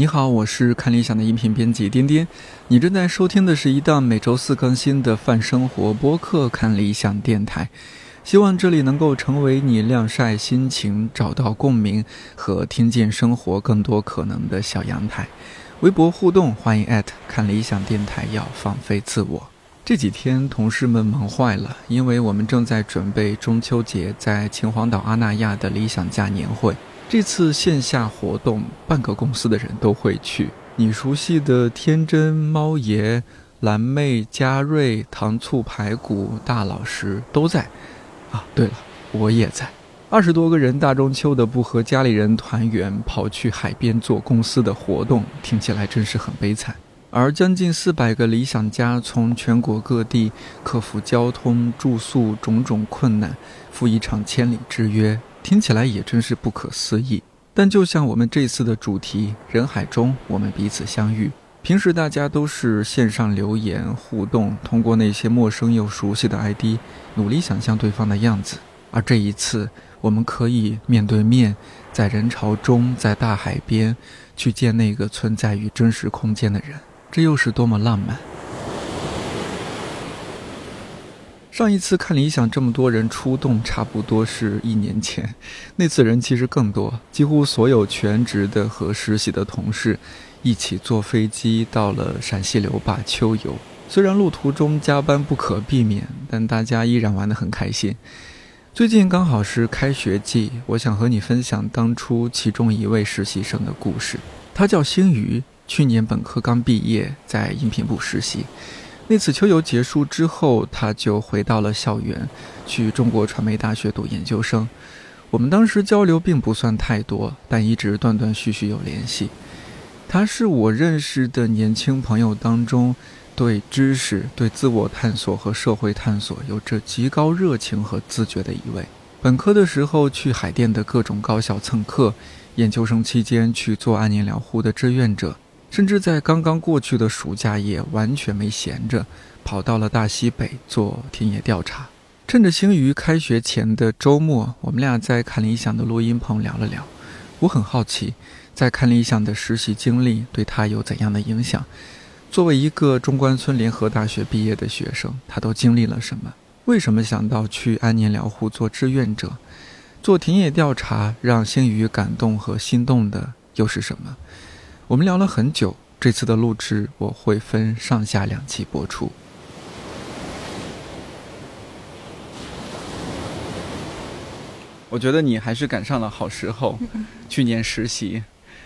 你好，我是看理想的音频编辑颠颠。你正在收听的是一档每周四更新的泛生活播客《看理想电台》，希望这里能够成为你晾晒心情、找到共鸣和听见生活更多可能的小阳台。微博互动，欢迎艾特看理想电台，要放飞自我。这几天同事们忙坏了，因为我们正在准备中秋节在秦皇岛阿那亚的理想家年会。这次线下活动，半个公司的人都会去。你熟悉的天真、猫爷、蓝妹、嘉瑞、糖醋排骨、大老师都在。啊，对了，我也在。二十多个人大中秋的不和家里人团圆，跑去海边做公司的活动，听起来真是很悲惨。而将近四百个理想家从全国各地克服交通、住宿种种困难，赴一场千里之约。听起来也真是不可思议，但就像我们这次的主题“人海中我们彼此相遇”，平时大家都是线上留言互动，通过那些陌生又熟悉的 ID，努力想象对方的样子。而这一次，我们可以面对面，在人潮中，在大海边，去见那个存在于真实空间的人，这又是多么浪漫！上一次看理想这么多人出动，差不多是一年前。那次人其实更多，几乎所有全职的和实习的同事一起坐飞机到了陕西留坝秋游。虽然路途中加班不可避免，但大家依然玩得很开心。最近刚好是开学季，我想和你分享当初其中一位实习生的故事。他叫星宇，去年本科刚毕业，在音频部实习。那次秋游结束之后，他就回到了校园，去中国传媒大学读研究生。我们当时交流并不算太多，但一直断断续续有联系。他是我认识的年轻朋友当中，对知识、对自我探索和社会探索有着极高热情和自觉的一位。本科的时候去海淀的各种高校蹭课，研究生期间去做安宁疗护的志愿者。甚至在刚刚过去的暑假也完全没闲着，跑到了大西北做田野调查。趁着星宇开学前的周末，我们俩在看理想的录音棚聊了聊。我很好奇，在看理想的实习经历对他有怎样的影响？作为一个中关村联合大学毕业的学生，他都经历了什么？为什么想到去安年疗护做志愿者？做田野调查让星宇感动和心动的又是什么？我们聊了很久，这次的录制我会分上下两期播出。我觉得你还是赶上了好时候，去年实习，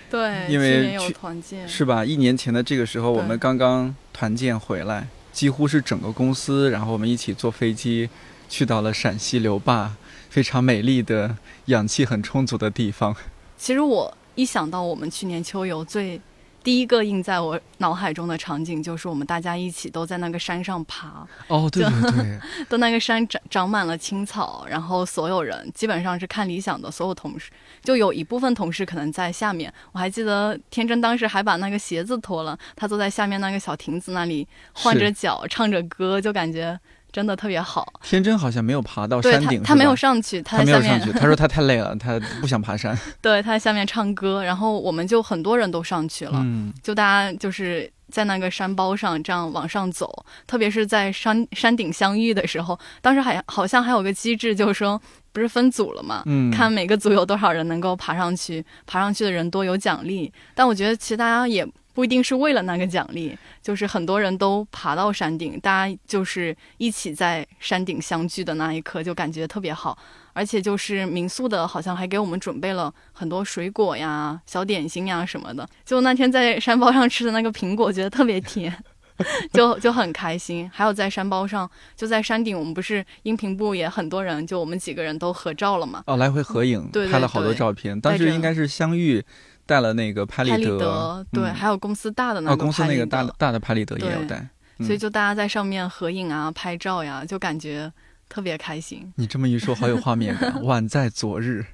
对，因为去团建是吧？一年前的这个时候，我们刚刚团建回来，几乎是整个公司，然后我们一起坐飞机去到了陕西留坝，非常美丽的、氧气很充足的地方。其实我。一想到我们去年秋游，最第一个印在我脑海中的场景就是我们大家一起都在那个山上爬。哦，对对对，都那个山长长满了青草，然后所有人基本上是看理想的所有同事，就有一部分同事可能在下面。我还记得天真当时还把那个鞋子脱了，他坐在下面那个小亭子那里，换着脚唱着歌，就感觉。真的特别好，天真好像没有爬到山顶，他没有上去，他没有上去，他说他太累了，他不想爬山。对，他在下面唱歌，然后我们就很多人都上去了，就大家就是在那个山包上这样往上走，特别是在山山顶相遇的时候，当时还好像还有个机制，就是说不是分组了嘛，嗯，看每个组有多少人能够爬上去，爬上去的人多有奖励。但我觉得其实大家也。不一定是为了那个奖励，就是很多人都爬到山顶，大家就是一起在山顶相聚的那一刻，就感觉特别好。而且就是民宿的，好像还给我们准备了很多水果呀、小点心呀什么的。就那天在山包上吃的那个苹果，觉得特别甜，就就很开心。还有在山包上，就在山顶，我们不是音频部也很多人，就我们几个人都合照了嘛？哦，来回合影，拍了好多照片。当时应该是相遇。带了那个拍立得，对，还有公司大的那个哦公司那个大大的拍立得也有带，所以就大家在上面合影啊、拍照呀，就感觉特别开心。你这么一说，好有画面感，宛在昨日。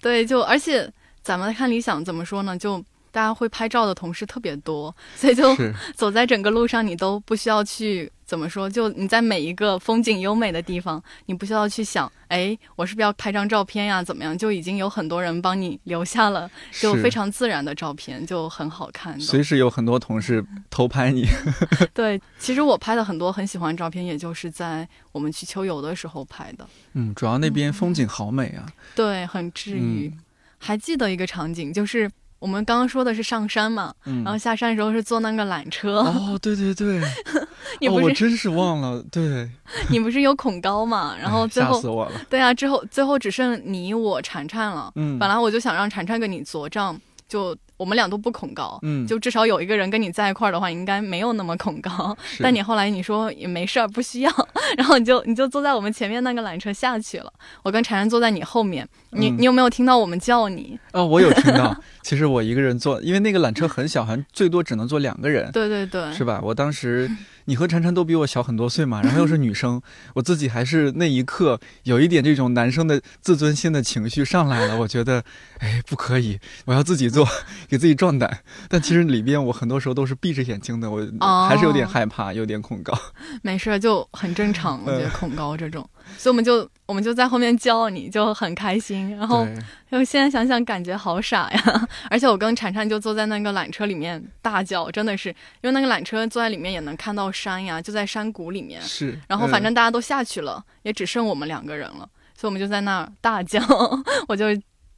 对，就而且咱们看理想怎么说呢？就大家会拍照的同事特别多，所以就走在整个路上，你都不需要去怎么说？就你在每一个风景优美的地方，你不需要去想，哎，我是不是要拍张照片呀？怎么样？就已经有很多人帮你留下了，就非常自然的照片，就很好看。随时有很多同事偷拍你。对，其实我拍的很多很喜欢照片，也就是在我们去秋游的时候拍的。嗯，主要那边风景好美啊。对，很治愈。还记得一个场景，就是。我们刚刚说的是上山嘛，然后下山的时候是坐那个缆车。哦，对对对，你不是我真是忘了，对，你不是有恐高嘛？然后最后吓死我了。对啊，之后最后只剩你我婵婵了。嗯，本来我就想让婵婵跟你作账，就。我们俩都不恐高，嗯，就至少有一个人跟你在一块儿的话，应该没有那么恐高。但你后来你说也没事儿，不需要，然后你就你就坐在我们前面那个缆车下去了。我跟婵婵坐在你后面，你你有没有听到我们叫你？哦，我有听到。其实我一个人坐，因为那个缆车很小，好像最多只能坐两个人。对对对，是吧？我当时 你和婵婵都比我小很多岁嘛，然后又是女生，我自己还是那一刻有一点这种男生的自尊心的情绪上来了。我觉得，哎，不可以，我要自己坐。给自己壮胆，但其实里边我很多时候都是闭着眼睛的，我还是有点害怕，有点恐高。没事，就很正常。我觉得恐高这种，所以我们就我们就在后面叫你，就很开心。然后，就现在想想感觉好傻呀。而且我跟婵婵就坐在那个缆车里面大叫，真的是因为那个缆车坐在里面也能看到山呀，就在山谷里面。是。然后反正大家都下去了，也只剩我们两个人了，所以我们就在那儿大叫，我就。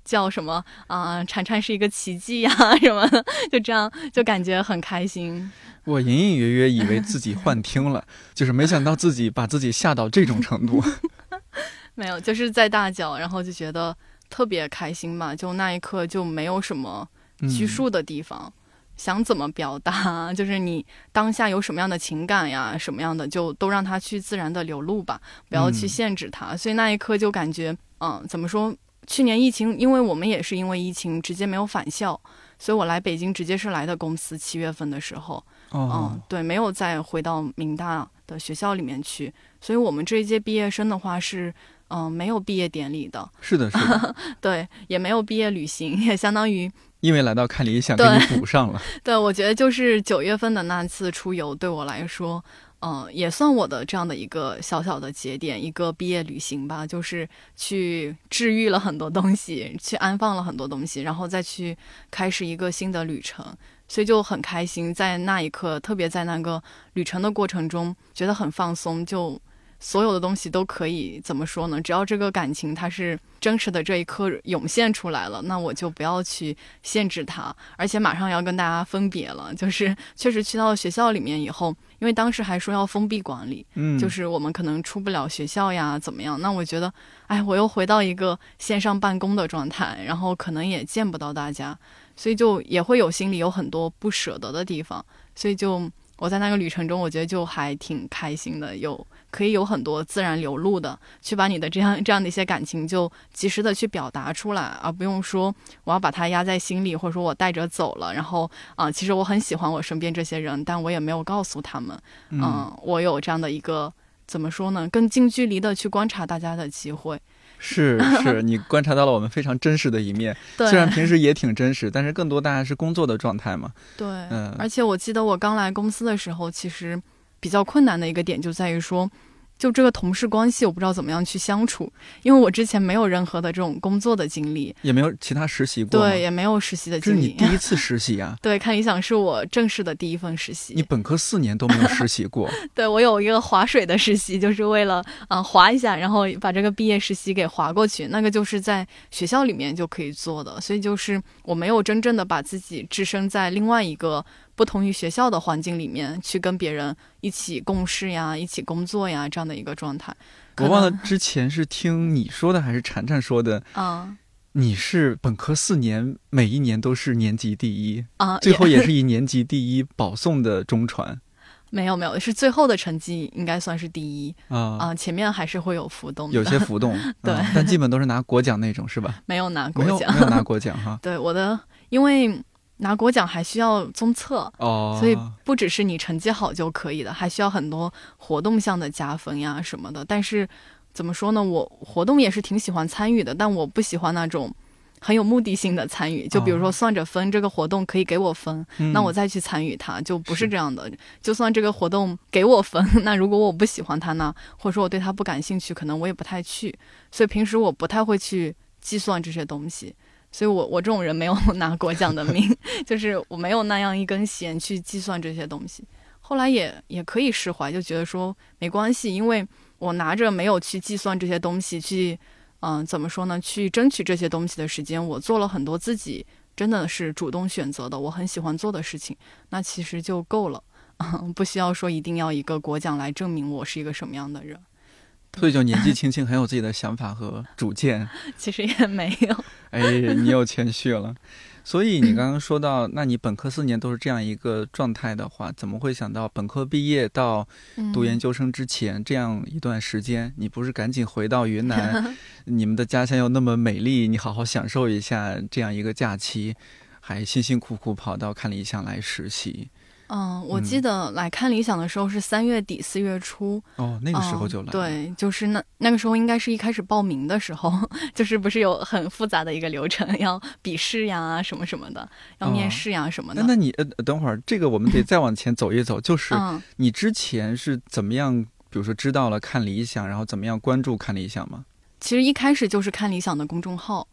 叫什么啊？铲铲是一个奇迹呀，什么的，就这样，就感觉很开心。我隐隐约约以为自己幻听了，就是没想到自己把自己吓到这种程度。没有，就是在大叫，然后就觉得特别开心嘛。就那一刻就没有什么拘束的地方，想怎么表达，就是你当下有什么样的情感呀，什么样的就都让它去自然的流露吧，不要去限制它。所以那一刻就感觉，嗯，怎么说？去年疫情，因为我们也是因为疫情直接没有返校，所以我来北京直接是来的公司。七月份的时候，嗯，对，没有再回到明大的学校里面去，所以我们这一届毕业生的话是，嗯，没有毕业典礼的。是的，是的，对，也没有毕业旅行，也相当于因为来到看理想给你补上了。对，我觉得就是九月份的那次出游对我来说。嗯，也算我的这样的一个小小的节点，一个毕业旅行吧，就是去治愈了很多东西，去安放了很多东西，然后再去开始一个新的旅程，所以就很开心。在那一刻，特别在那个旅程的过程中，觉得很放松，就。所有的东西都可以怎么说呢？只要这个感情它是真实的，这一刻涌现出来了，那我就不要去限制它。而且马上要跟大家分别了，就是确实去到学校里面以后，因为当时还说要封闭管理，嗯，就是我们可能出不了学校呀，怎么样？那我觉得，哎，我又回到一个线上办公的状态，然后可能也见不到大家，所以就也会有心里有很多不舍得的地方。所以就我在那个旅程中，我觉得就还挺开心的，有。可以有很多自然流露的，去把你的这样这样的一些感情就及时的去表达出来，而不用说我要把它压在心里，或者说我带着走了。然后啊，其实我很喜欢我身边这些人，但我也没有告诉他们，嗯，我有这样的一个怎么说呢，更近距离的去观察大家的机会。是 是，你观察到了我们非常真实的一面，虽然平时也挺真实，但是更多大家是工作的状态嘛。对，嗯，而且我记得我刚来公司的时候，其实比较困难的一个点就在于说。就这个同事关系，我不知道怎么样去相处，因为我之前没有任何的这种工作的经历，也没有其他实习过，对，也没有实习的经历。这是你第一次实习啊？对，看理想是我正式的第一份实习。你本科四年都没有实习过？对，我有一个划水的实习，就是为了啊划一下，然后把这个毕业实习给划过去。那个就是在学校里面就可以做的，所以就是我没有真正的把自己置身在另外一个。不同于学校的环境里面去跟别人一起共事呀、一起工作呀这样的一个状态，我忘了之前是听你说的还是婵婵说的啊？你是本科四年每一年都是年级第一啊，最后也是以年级第一保送的中传。没有没有，是最后的成绩应该算是第一啊啊，前面还是会有浮动，有些浮动，对，但基本都是拿国奖那种是吧？没有拿国奖，没有拿国奖哈。对我的，因为。拿国奖还需要综测，哦，所以不只是你成绩好就可以的，还需要很多活动项的加分呀什么的。但是怎么说呢，我活动也是挺喜欢参与的，但我不喜欢那种很有目的性的参与，就比如说算着分，这个活动可以给我分，那我再去参与它，就不是这样的。就算这个活动给我分，那如果我不喜欢它呢，或者说我对它不感兴趣，可能我也不太去。所以平时我不太会去计算这些东西。所以我我这种人没有 拿国奖的命，就是我没有那样一根弦去计算这些东西。后来也也可以释怀，就觉得说没关系，因为我拿着没有去计算这些东西去。嗯，怎么说呢？去争取这些东西的时间，我做了很多自己真的是主动选择的，我很喜欢做的事情，那其实就够了，嗯 不需要说一定要一个国奖来证明我是一个什么样的人。所以就年纪轻轻很有自己的想法和主见，其实也没有。哎，你又谦虚了。所以你刚刚说到，那你本科四年都是这样一个状态的话，怎么会想到本科毕业到读研究生之前这样一段时间，你不是赶紧回到云南，你们的家乡又那么美丽，你好好享受一下这样一个假期，还辛辛苦苦跑到看理想来实习？嗯，我记得来看理想的时候是三月底四月初哦，那个时候就来。对，就是那那个时候应该是一开始报名的时候，就是不是有很复杂的一个流程，要笔试呀什么什么的，要面试呀什么的。那那你呃，等会儿这个我们得再往前走一走，就是你之前是怎么样，比如说知道了看理想，然后怎么样关注看理想吗？其实一开始就是看理想的公众号。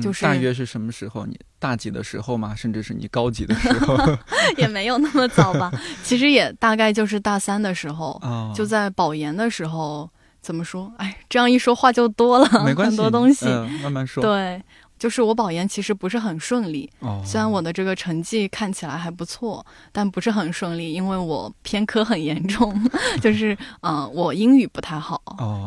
就是大约是什么时候？你大几的时候吗？甚至是你高几的时候？也没有那么早吧。其实也大概就是大三的时候，就在保研的时候。怎么说？哎，这样一说话就多了，很多东西。慢慢说。对。就是我保研其实不是很顺利，虽然我的这个成绩看起来还不错，但不是很顺利，因为我偏科很严重，就是嗯，我英语不太好，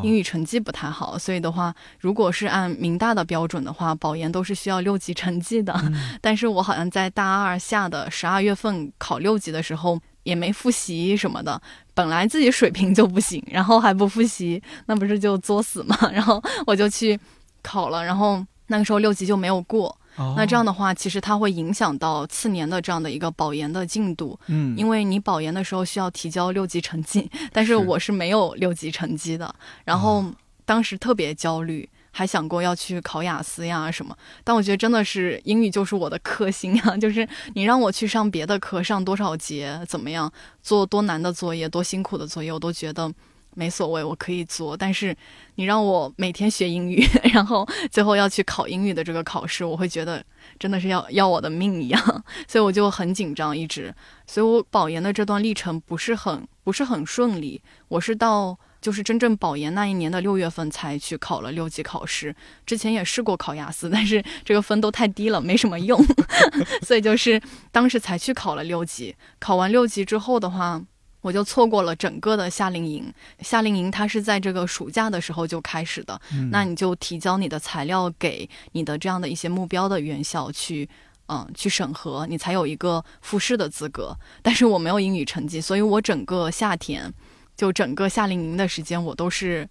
英语成绩不太好，所以的话，如果是按明大的标准的话，保研都是需要六级成绩的，但是我好像在大二下的十二月份考六级的时候也没复习什么的，本来自己水平就不行，然后还不复习，那不是就作死吗？然后我就去考了，然后。那个时候六级就没有过，那这样的话，其实它会影响到次年的这样的一个保研的进度。嗯，因为你保研的时候需要提交六级成绩，但是我是没有六级成绩的。然后当时特别焦虑，还想过要去考雅思呀什么。但我觉得真的是英语就是我的克星啊，就是你让我去上别的课，上多少节，怎么样，做多难的作业，多辛苦的作业，我都觉得。没所谓，我可以做，但是你让我每天学英语，然后最后要去考英语的这个考试，我会觉得真的是要要我的命一样，所以我就很紧张，一直，所以我保研的这段历程不是很不是很顺利。我是到就是真正保研那一年的六月份才去考了六级考试，之前也试过考雅思，但是这个分都太低了，没什么用，所以就是当时才去考了六级。考完六级之后的话。我就错过了整个的夏令营。夏令营它是在这个暑假的时候就开始的，那你就提交你的材料给你的这样的一些目标的院校去，嗯，去审核，你才有一个复试的资格。但是我没有英语成绩，所以我整个夏天，就整个夏令营的时间，我都是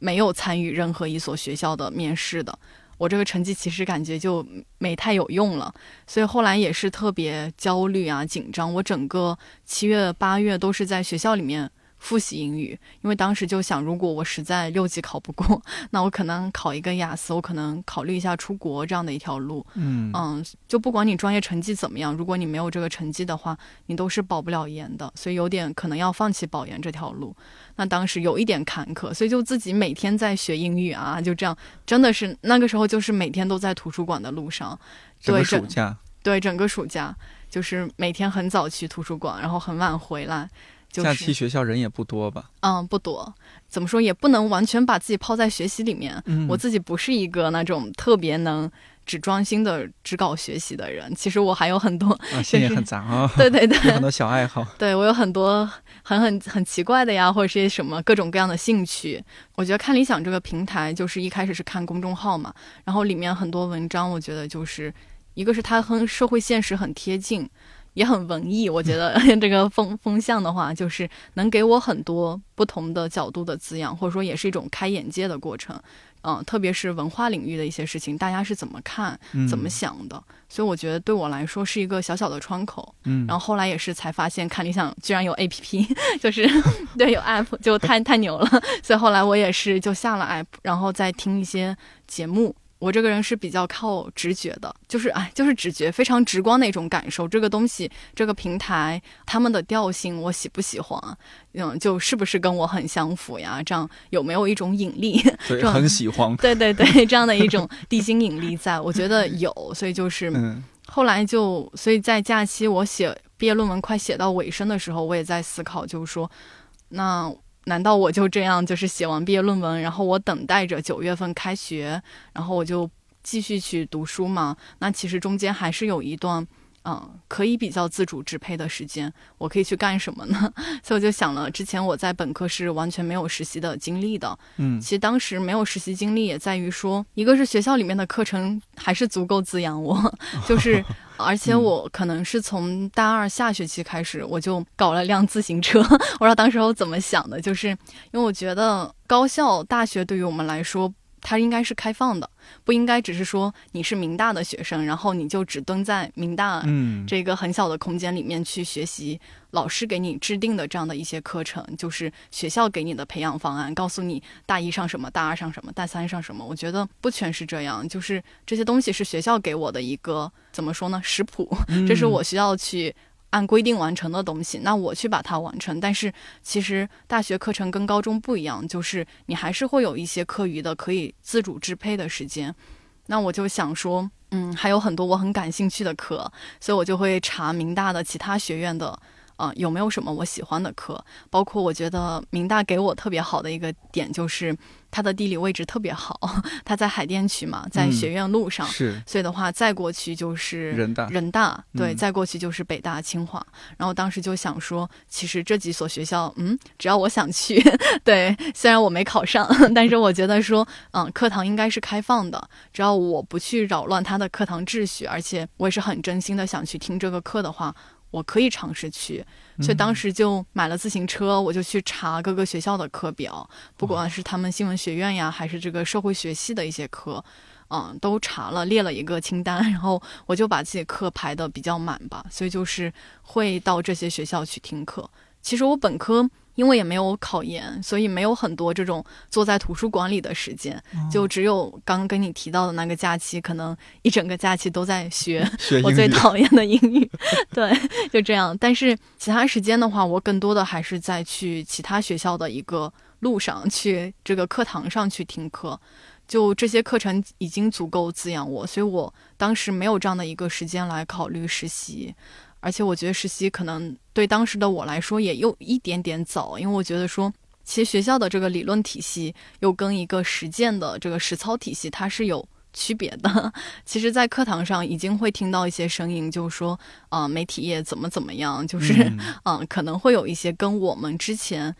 没有参与任何一所学校的面试的。我这个成绩其实感觉就没太有用了，所以后来也是特别焦虑啊、紧张。我整个七月、八月都是在学校里面。复习英语，因为当时就想，如果我实在六级考不过，那我可能考一个雅思，我可能考虑一下出国这样的一条路。嗯嗯，就不管你专业成绩怎么样，如果你没有这个成绩的话，你都是保不了研的，所以有点可能要放弃保研这条路。那当时有一点坎坷，所以就自己每天在学英语啊，就这样，真的是那个时候就是每天都在图书馆的路上。整个暑假。对，整个暑假就是每天很早去图书馆，然后很晚回来。假期学校人也不多吧？嗯，不多。怎么说也不能完全把自己泡在学习里面。我自己不是一个那种特别能只专心的只搞学习的人。其实我还有很多，心也很杂啊。对对对，很多小爱好。对我有很多很很很奇怪的呀，或者是些什么各种各样的兴趣。我觉得看理想这个平台，就是一开始是看公众号嘛，然后里面很多文章，我觉得就是一个是它和社会现实很贴近。也很文艺，我觉得 这个风风向的话，就是能给我很多不同的角度的滋养，或者说也是一种开眼界的过程。嗯，特别是文化领域的一些事情，大家是怎么看、怎么想的？所以我觉得对我来说是一个小小的窗口。嗯，然后后来也是才发现，看理想居然有 A P P，就是 对有 App 就太太牛了。所以后来我也是就下了 App，然后再听一些节目。我这个人是比较靠直觉的，就是哎，就是直觉，非常直观的一种感受。这个东西，这个平台，他们的调性，我喜不喜欢？嗯，就是不是跟我很相符呀？这样有没有一种引力？对，很喜欢。对对对，这样的一种地心引力，在我觉得有，所以就是后来就，所以在假期我写毕业论文快写到尾声的时候，我也在思考，就是说，那。难道我就这样就是写完毕业论文，然后我等待着九月份开学，然后我就继续去读书吗？那其实中间还是有一段，嗯，可以比较自主支配的时间，我可以去干什么呢？所以我就想了，之前我在本科是完全没有实习的经历的，嗯，其实当时没有实习经历也在于说，一个是学校里面的课程还是足够滋养我，就是。而且我可能是从大二下学期开始，我就搞了辆自行车。我不知道当时我怎么想的，就是因为我觉得高校大学对于我们来说。它应该是开放的，不应该只是说你是明大的学生，然后你就只蹲在明大这个很小的空间里面去学习老师给你制定的这样的一些课程，就是学校给你的培养方案，告诉你大一上什么，大二上什么，大三上什么。我觉得不全是这样，就是这些东西是学校给我的一个怎么说呢？食谱，这是我需要去。按规定完成的东西，那我去把它完成。但是其实大学课程跟高中不一样，就是你还是会有一些课余的可以自主支配的时间。那我就想说，嗯，还有很多我很感兴趣的课，所以我就会查明大的其他学院的。啊，有没有什么我喜欢的课？包括我觉得明大给我特别好的一个点就是它的地理位置特别好，它在海淀区嘛，在学院路上，是，所以的话再过去就是人大，人大，对，再过去就是北大、清华。然后当时就想说，其实这几所学校，嗯，只要我想去，对，虽然我没考上，但是我觉得说，嗯，课堂应该是开放的，只要我不去扰乱他的课堂秩序，而且我也是很真心的想去听这个课的话。我可以尝试去，所以当时就买了自行车，我就去查各个学校的课表，不管是他们新闻学院呀，还是这个社会学系的一些课，嗯，都查了，列了一个清单，然后我就把自己课排的比较满吧，所以就是会到这些学校去听课。其实我本科。因为也没有考研，所以没有很多这种坐在图书馆里的时间，就只有刚刚跟你提到的那个假期，可能一整个假期都在学我最讨厌的英语。对，就这样。但是其他时间的话，我更多的还是在去其他学校的一个路上，去这个课堂上去听课。就这些课程已经足够滋养我，所以我当时没有这样的一个时间来考虑实习。而且我觉得实习可能对当时的我来说也有一点点早，因为我觉得说，其实学校的这个理论体系又跟一个实践的这个实操体系它是有区别的。其实，在课堂上已经会听到一些声音，就是说，啊，媒体业怎么怎么样，就是，嗯，可能会有一些跟我们之前。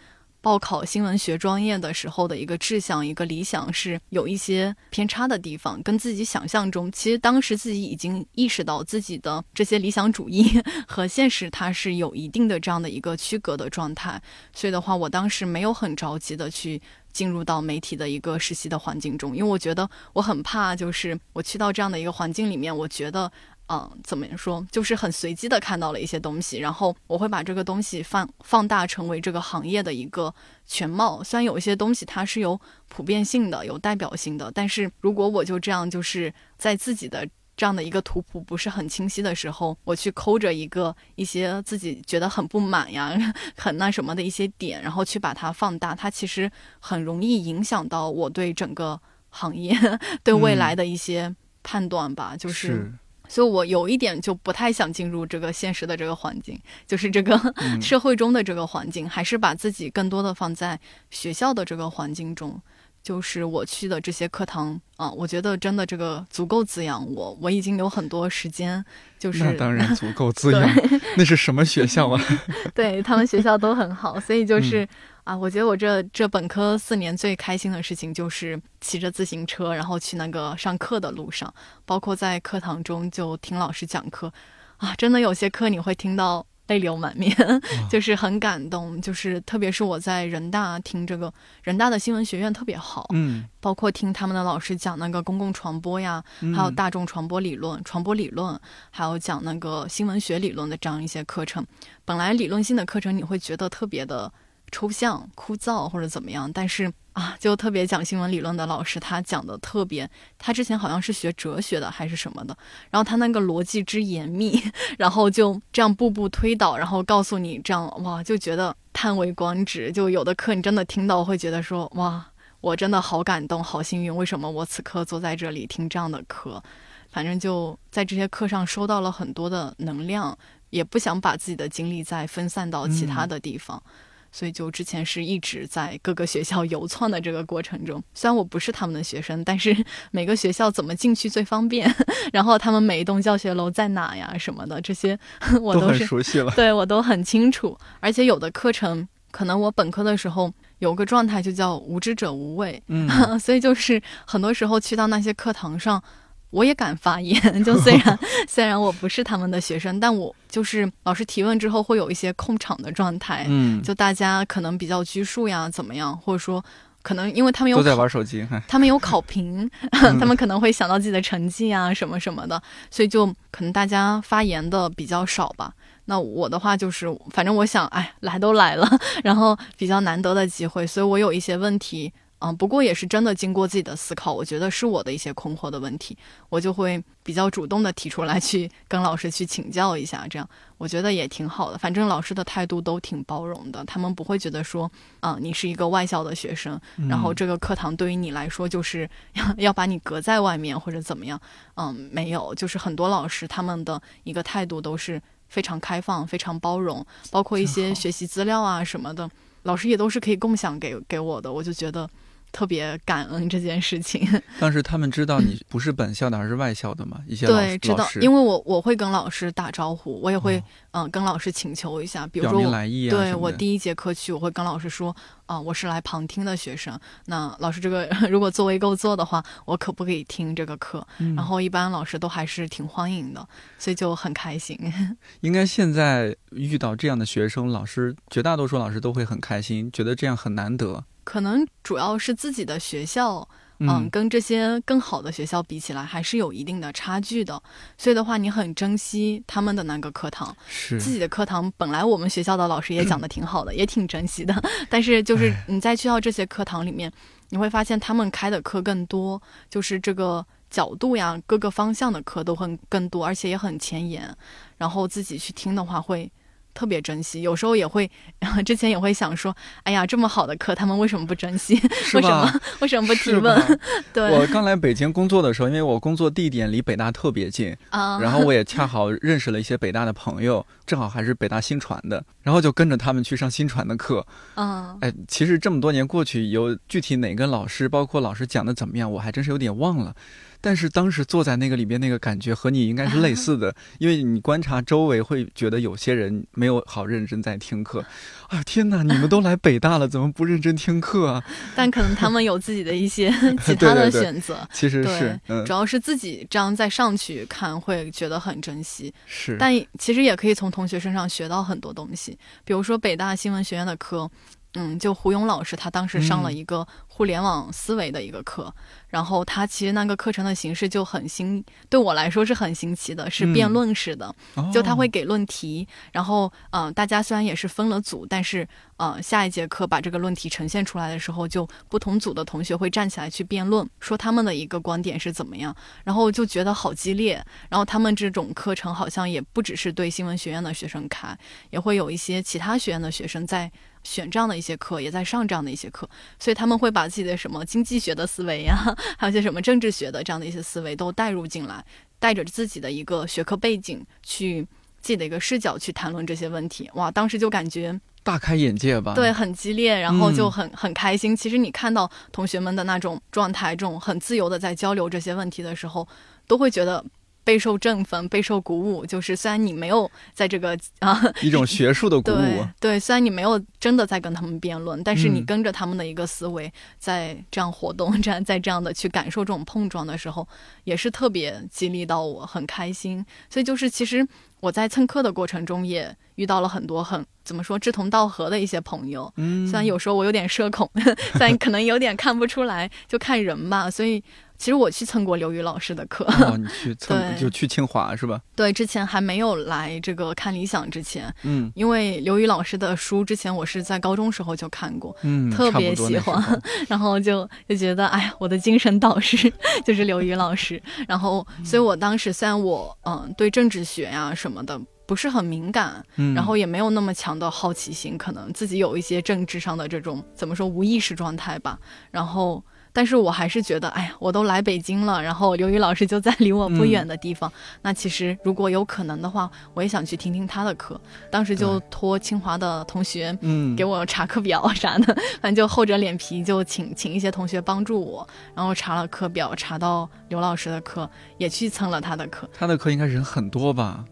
报考新闻学专业的时候的一个志向、一个理想是有一些偏差的地方，跟自己想象中，其实当时自己已经意识到自己的这些理想主义和现实它是有一定的这样的一个区隔的状态，所以的话，我当时没有很着急的去进入到媒体的一个实习的环境中，因为我觉得我很怕，就是我去到这样的一个环境里面，我觉得。嗯，怎么说？就是很随机的看到了一些东西，然后我会把这个东西放放大成为这个行业的一个全貌。虽然有一些东西它是有普遍性的、有代表性的，但是如果我就这样，就是在自己的这样的一个图谱不是很清晰的时候，我去抠着一个一些自己觉得很不满呀、很那什么的一些点，然后去把它放大，它其实很容易影响到我对整个行业、对未来的一些判断吧，就是。所以，我有一点就不太想进入这个现实的这个环境，就是这个社会中的这个环境，还是把自己更多的放在学校的这个环境中。就是我去的这些课堂啊，我觉得真的这个足够滋养我。我已经有很多时间，就是那当然足 够滋养。那是什么学校啊？对他们学校都很好，所以就是。啊，我觉得我这这本科四年最开心的事情就是骑着自行车，然后去那个上课的路上，包括在课堂中就听老师讲课，啊，真的有些课你会听到泪流满面，就是很感动，就是特别是我在人大听这个人大的新闻学院特别好，嗯，包括听他们的老师讲那个公共传播呀，还有大众传播理论、传播理论，还有讲那个新闻学理论的这样一些课程，本来理论性的课程你会觉得特别的。抽象、枯燥或者怎么样，但是啊，就特别讲新闻理论的老师，他讲的特别，他之前好像是学哲学的还是什么的，然后他那个逻辑之严密，然后就这样步步推导，然后告诉你这样哇，就觉得叹为观止。就有的课你真的听到会觉得说哇，我真的好感动，好幸运，为什么我此刻坐在这里听这样的课？反正就在这些课上收到了很多的能量，也不想把自己的精力再分散到其他的地方。所以，就之前是一直在各个学校游窜的这个过程中，虽然我不是他们的学生，但是每个学校怎么进去最方便，然后他们每一栋教学楼在哪呀什么的，这些 我都是熟悉了。对我都很清楚。而且有的课程，可能我本科的时候有个状态就叫无知者无畏，嗯，所以就是很多时候去到那些课堂上。我也敢发言，就虽然 虽然我不是他们的学生，但我就是老师提问之后会有一些控场的状态，嗯，就大家可能比较拘束呀，怎么样，或者说可能因为他们有都在玩手机，他们有考评，他们可能会想到自己的成绩啊什么什么的，所以就可能大家发言的比较少吧。那我的话就是，反正我想，哎，来都来了，然后比较难得的机会，所以我有一些问题。嗯，不过也是真的经过自己的思考，我觉得是我的一些困惑的问题，我就会比较主动的提出来，去跟老师去请教一下，这样我觉得也挺好的。反正老师的态度都挺包容的，他们不会觉得说，嗯，你是一个外校的学生，然后这个课堂对于你来说就是要 要把你隔在外面或者怎么样。嗯，没有，就是很多老师他们的一个态度都是非常开放、非常包容，包括一些学习资料啊什么的，老师也都是可以共享给给我的，我就觉得。特别感恩这件事情。当时他们知道你不是本校的，而是外校的嘛？一些对知道，因为我我会跟老师打招呼，我也会嗯跟老师请求一下，比如说对我第一节课去，我会跟老师说啊，我是来旁听的学生。那老师这个 如果座位够坐的话，我可不可以听这个课？然后一般老师都还是挺欢迎的，所以就很开心。应该现在遇到这样的学生，老师绝大多数老师都会很开心，觉得这样很难得。可能主要是自己的学校，嗯，跟这些更好的学校比起来，还是有一定的差距的。所以的话，你很珍惜他们的那个课堂，是自己的课堂。本来我们学校的老师也讲的挺好的，也挺珍惜的。但是就是你在去到这些课堂里面，你会发现他们开的课更多，就是这个角度呀，各个方向的课都很更多，而且也很前沿。然后自己去听的话会。特别珍惜，有时候也会，之前也会想说，哎呀，这么好的课，他们为什么不珍惜？为什么？为什么不提问？对，我刚来北京工作的时候，因为我工作地点离北大特别近，啊，然后我也恰好认识了一些北大的朋友，正好还是北大新传的，然后就跟着他们去上新传的课，啊，哎，其实这么多年过去，有具体哪个老师，包括老师讲的怎么样，我还真是有点忘了。但是当时坐在那个里边，那个感觉和你应该是类似的，因为你观察周围会觉得有些人没有好认真在听课。啊天哪，你们都来北大了，怎么不认真听课啊？但可能他们有自己的一些 其他的选择。其实是，主要是自己这样再上去看，会觉得很珍惜。是，但其实也可以从同学身上学到很多东西，比如说北大新闻学院的课，嗯，就胡勇老师他当时上了一个互联网思维的一个课。然后他其实那个课程的形式就很新，对我来说是很新奇的，是辩论式的，就他会给论题，然后嗯，大家虽然也是分了组，但是呃，下一节课把这个论题呈现出来的时候，就不同组的同学会站起来去辩论，说他们的一个观点是怎么样，然后就觉得好激烈。然后他们这种课程好像也不只是对新闻学院的学生开，也会有一些其他学院的学生在选这样的一些课，也在上这样的一些课，所以他们会把自己的什么经济学的思维呀。还有些什么政治学的这样的一些思维都带入进来，带着自己的一个学科背景去自己的一个视角去谈论这些问题，哇，当时就感觉大开眼界吧？对，很激烈，然后就很很开心。其实你看到同学们的那种状态，这种很自由的在交流这些问题的时候，都会觉得。备受振奋，备受鼓舞。就是虽然你没有在这个 啊一种学术的鼓舞，对，虽然你没有真的在跟他们辩论，但是你跟着他们的一个思维在这样活动，这样在这样的去感受这种碰撞的时候，也是特别激励到我，很开心。所以就是其实我在蹭课的过程中也遇到了很多很怎么说志同道合的一些朋友。嗯，虽然有时候我有点社恐，但可能有点看不出来，就看人吧。所以。其实我去蹭过刘宇老师的课，哦，你去蹭 就去清华是吧？对，之前还没有来这个看理想之前，嗯，因为刘宇老师的书之前我是在高中时候就看过，嗯，特别喜欢，然后就就觉得哎呀，我的精神导师就是刘宇老师，然后所以我当时虽然我嗯对政治学呀什么的不是很敏感，嗯，然后也没有那么强的好奇心，可能自己有一些政治上的这种怎么说无意识状态吧，然后。但是我还是觉得，哎呀，我都来北京了，然后刘宇老师就在离我不远的地方。那其实如果有可能的话，我也想去听听他的课。当时就托清华的同学，嗯，给我查课表啥的，反正就厚着脸皮就请请一些同学帮助我，然后查了课表，查到刘老师的课，也去蹭了他的课。他的课应该人很多吧？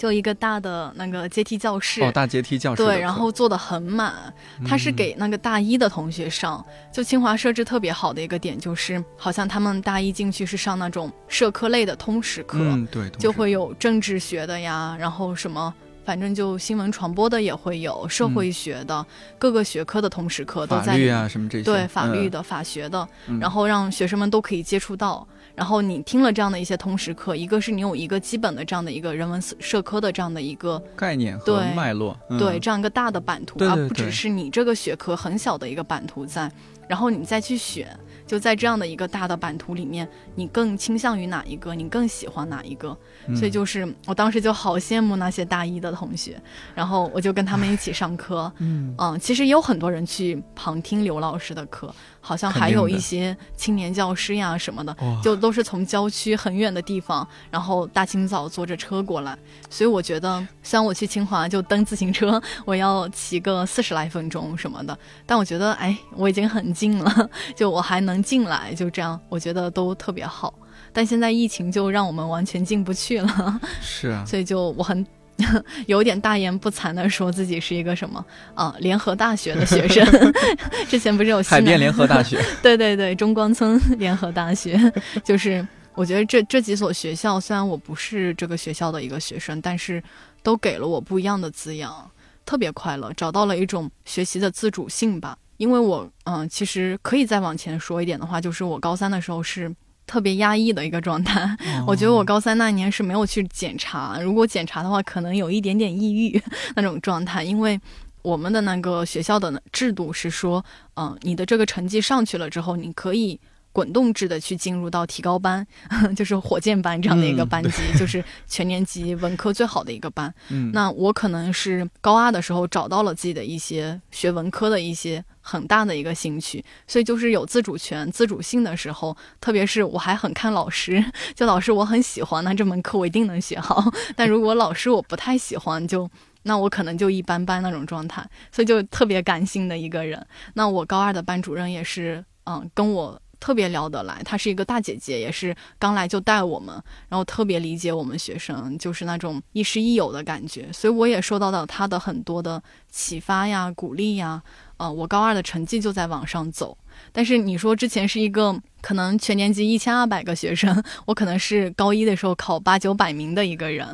就一个大的那个阶梯教室。哦，大阶梯教室对，然后坐的很满。他是给那个大一的同学上，就清华设置特别好的一个点就是，好像他们大一进去是上那种社科类的通识课，嗯，对，就会有政治学的呀，然后什么，反正就新闻传播的也会有，社会学的各个学科的通识课都在，法律啊什么这些，对，法律的、法学的，然后让学生们都可以接触到。然后你听了这样的一些通识课，一个是你有一个基本的这样的一个人文社科的这样的一个概念和脉络，对这样一个大的版图，而不只是你这个学科很小的一个版图在，然后你再去选。就在这样的一个大的版图里面，你更倾向于哪一个？你更喜欢哪一个？所以就是我当时就好羡慕那些大一的同学，然后我就跟他们一起上课。嗯，其实也有很多人去旁听刘老师的课，好像还有一些青年教师呀什么的，就都是从郊区很远的地方，然后大清早坐着车过来。所以我觉得，虽然我去清华就蹬自行车，我要骑个四十来分钟什么的，但我觉得，哎，我已经很近了，就我还能。进来就这样，我觉得都特别好。但现在疫情就让我们完全进不去了。是啊，所以就我很 有点大言不惭的说自己是一个什么啊，联合大学的学生。之前不是有海边联合大学？对对对，中关村联合大学。就是我觉得这这几所学校，虽然我不是这个学校的一个学生，但是都给了我不一样的滋养，特别快乐，找到了一种学习的自主性吧。因为我嗯，其实可以再往前说一点的话，就是我高三的时候是特别压抑的一个状态。我觉得我高三那年是没有去检查，如果检查的话，可能有一点点抑郁 那种状态。因为我们的那个学校的制度是说，嗯，你的这个成绩上去了之后，你可以。滚动制的去进入到提高班，就是火箭班这样的一个班级，就是全年级文科最好的一个班。嗯，那我可能是高二的时候找到了自己的一些学文科的一些很大的一个兴趣，所以就是有自主权、自主性的时候，特别是我还很看老师，就老师我很喜欢，那这门课我一定能学好。但如果老师我不太喜欢，就那我可能就一般般那种状态，所以就特别感性的一个人。那我高二的班主任也是，嗯，跟我。特别聊得来，她是一个大姐姐，也是刚来就带我们，然后特别理解我们学生，就是那种亦师亦友的感觉，所以我也受到了她的很多的启发呀、鼓励呀。呃，我高二的成绩就在往上走，但是你说之前是一个可能全年级一千二百个学生，我可能是高一的时候考八九百名的一个人，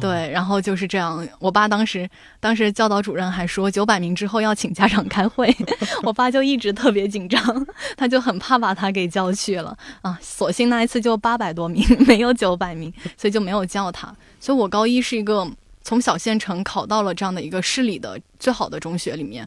对，然后就是这样。我爸当时，当时教导主任还说九百名之后要请家长开会，我爸就一直特别紧张，他就很怕把他给叫去了啊。所幸那一次就八百多名，没有九百名，所以就没有叫他。所以我高一是一个。从小县城考到了这样的一个市里的最好的中学里面，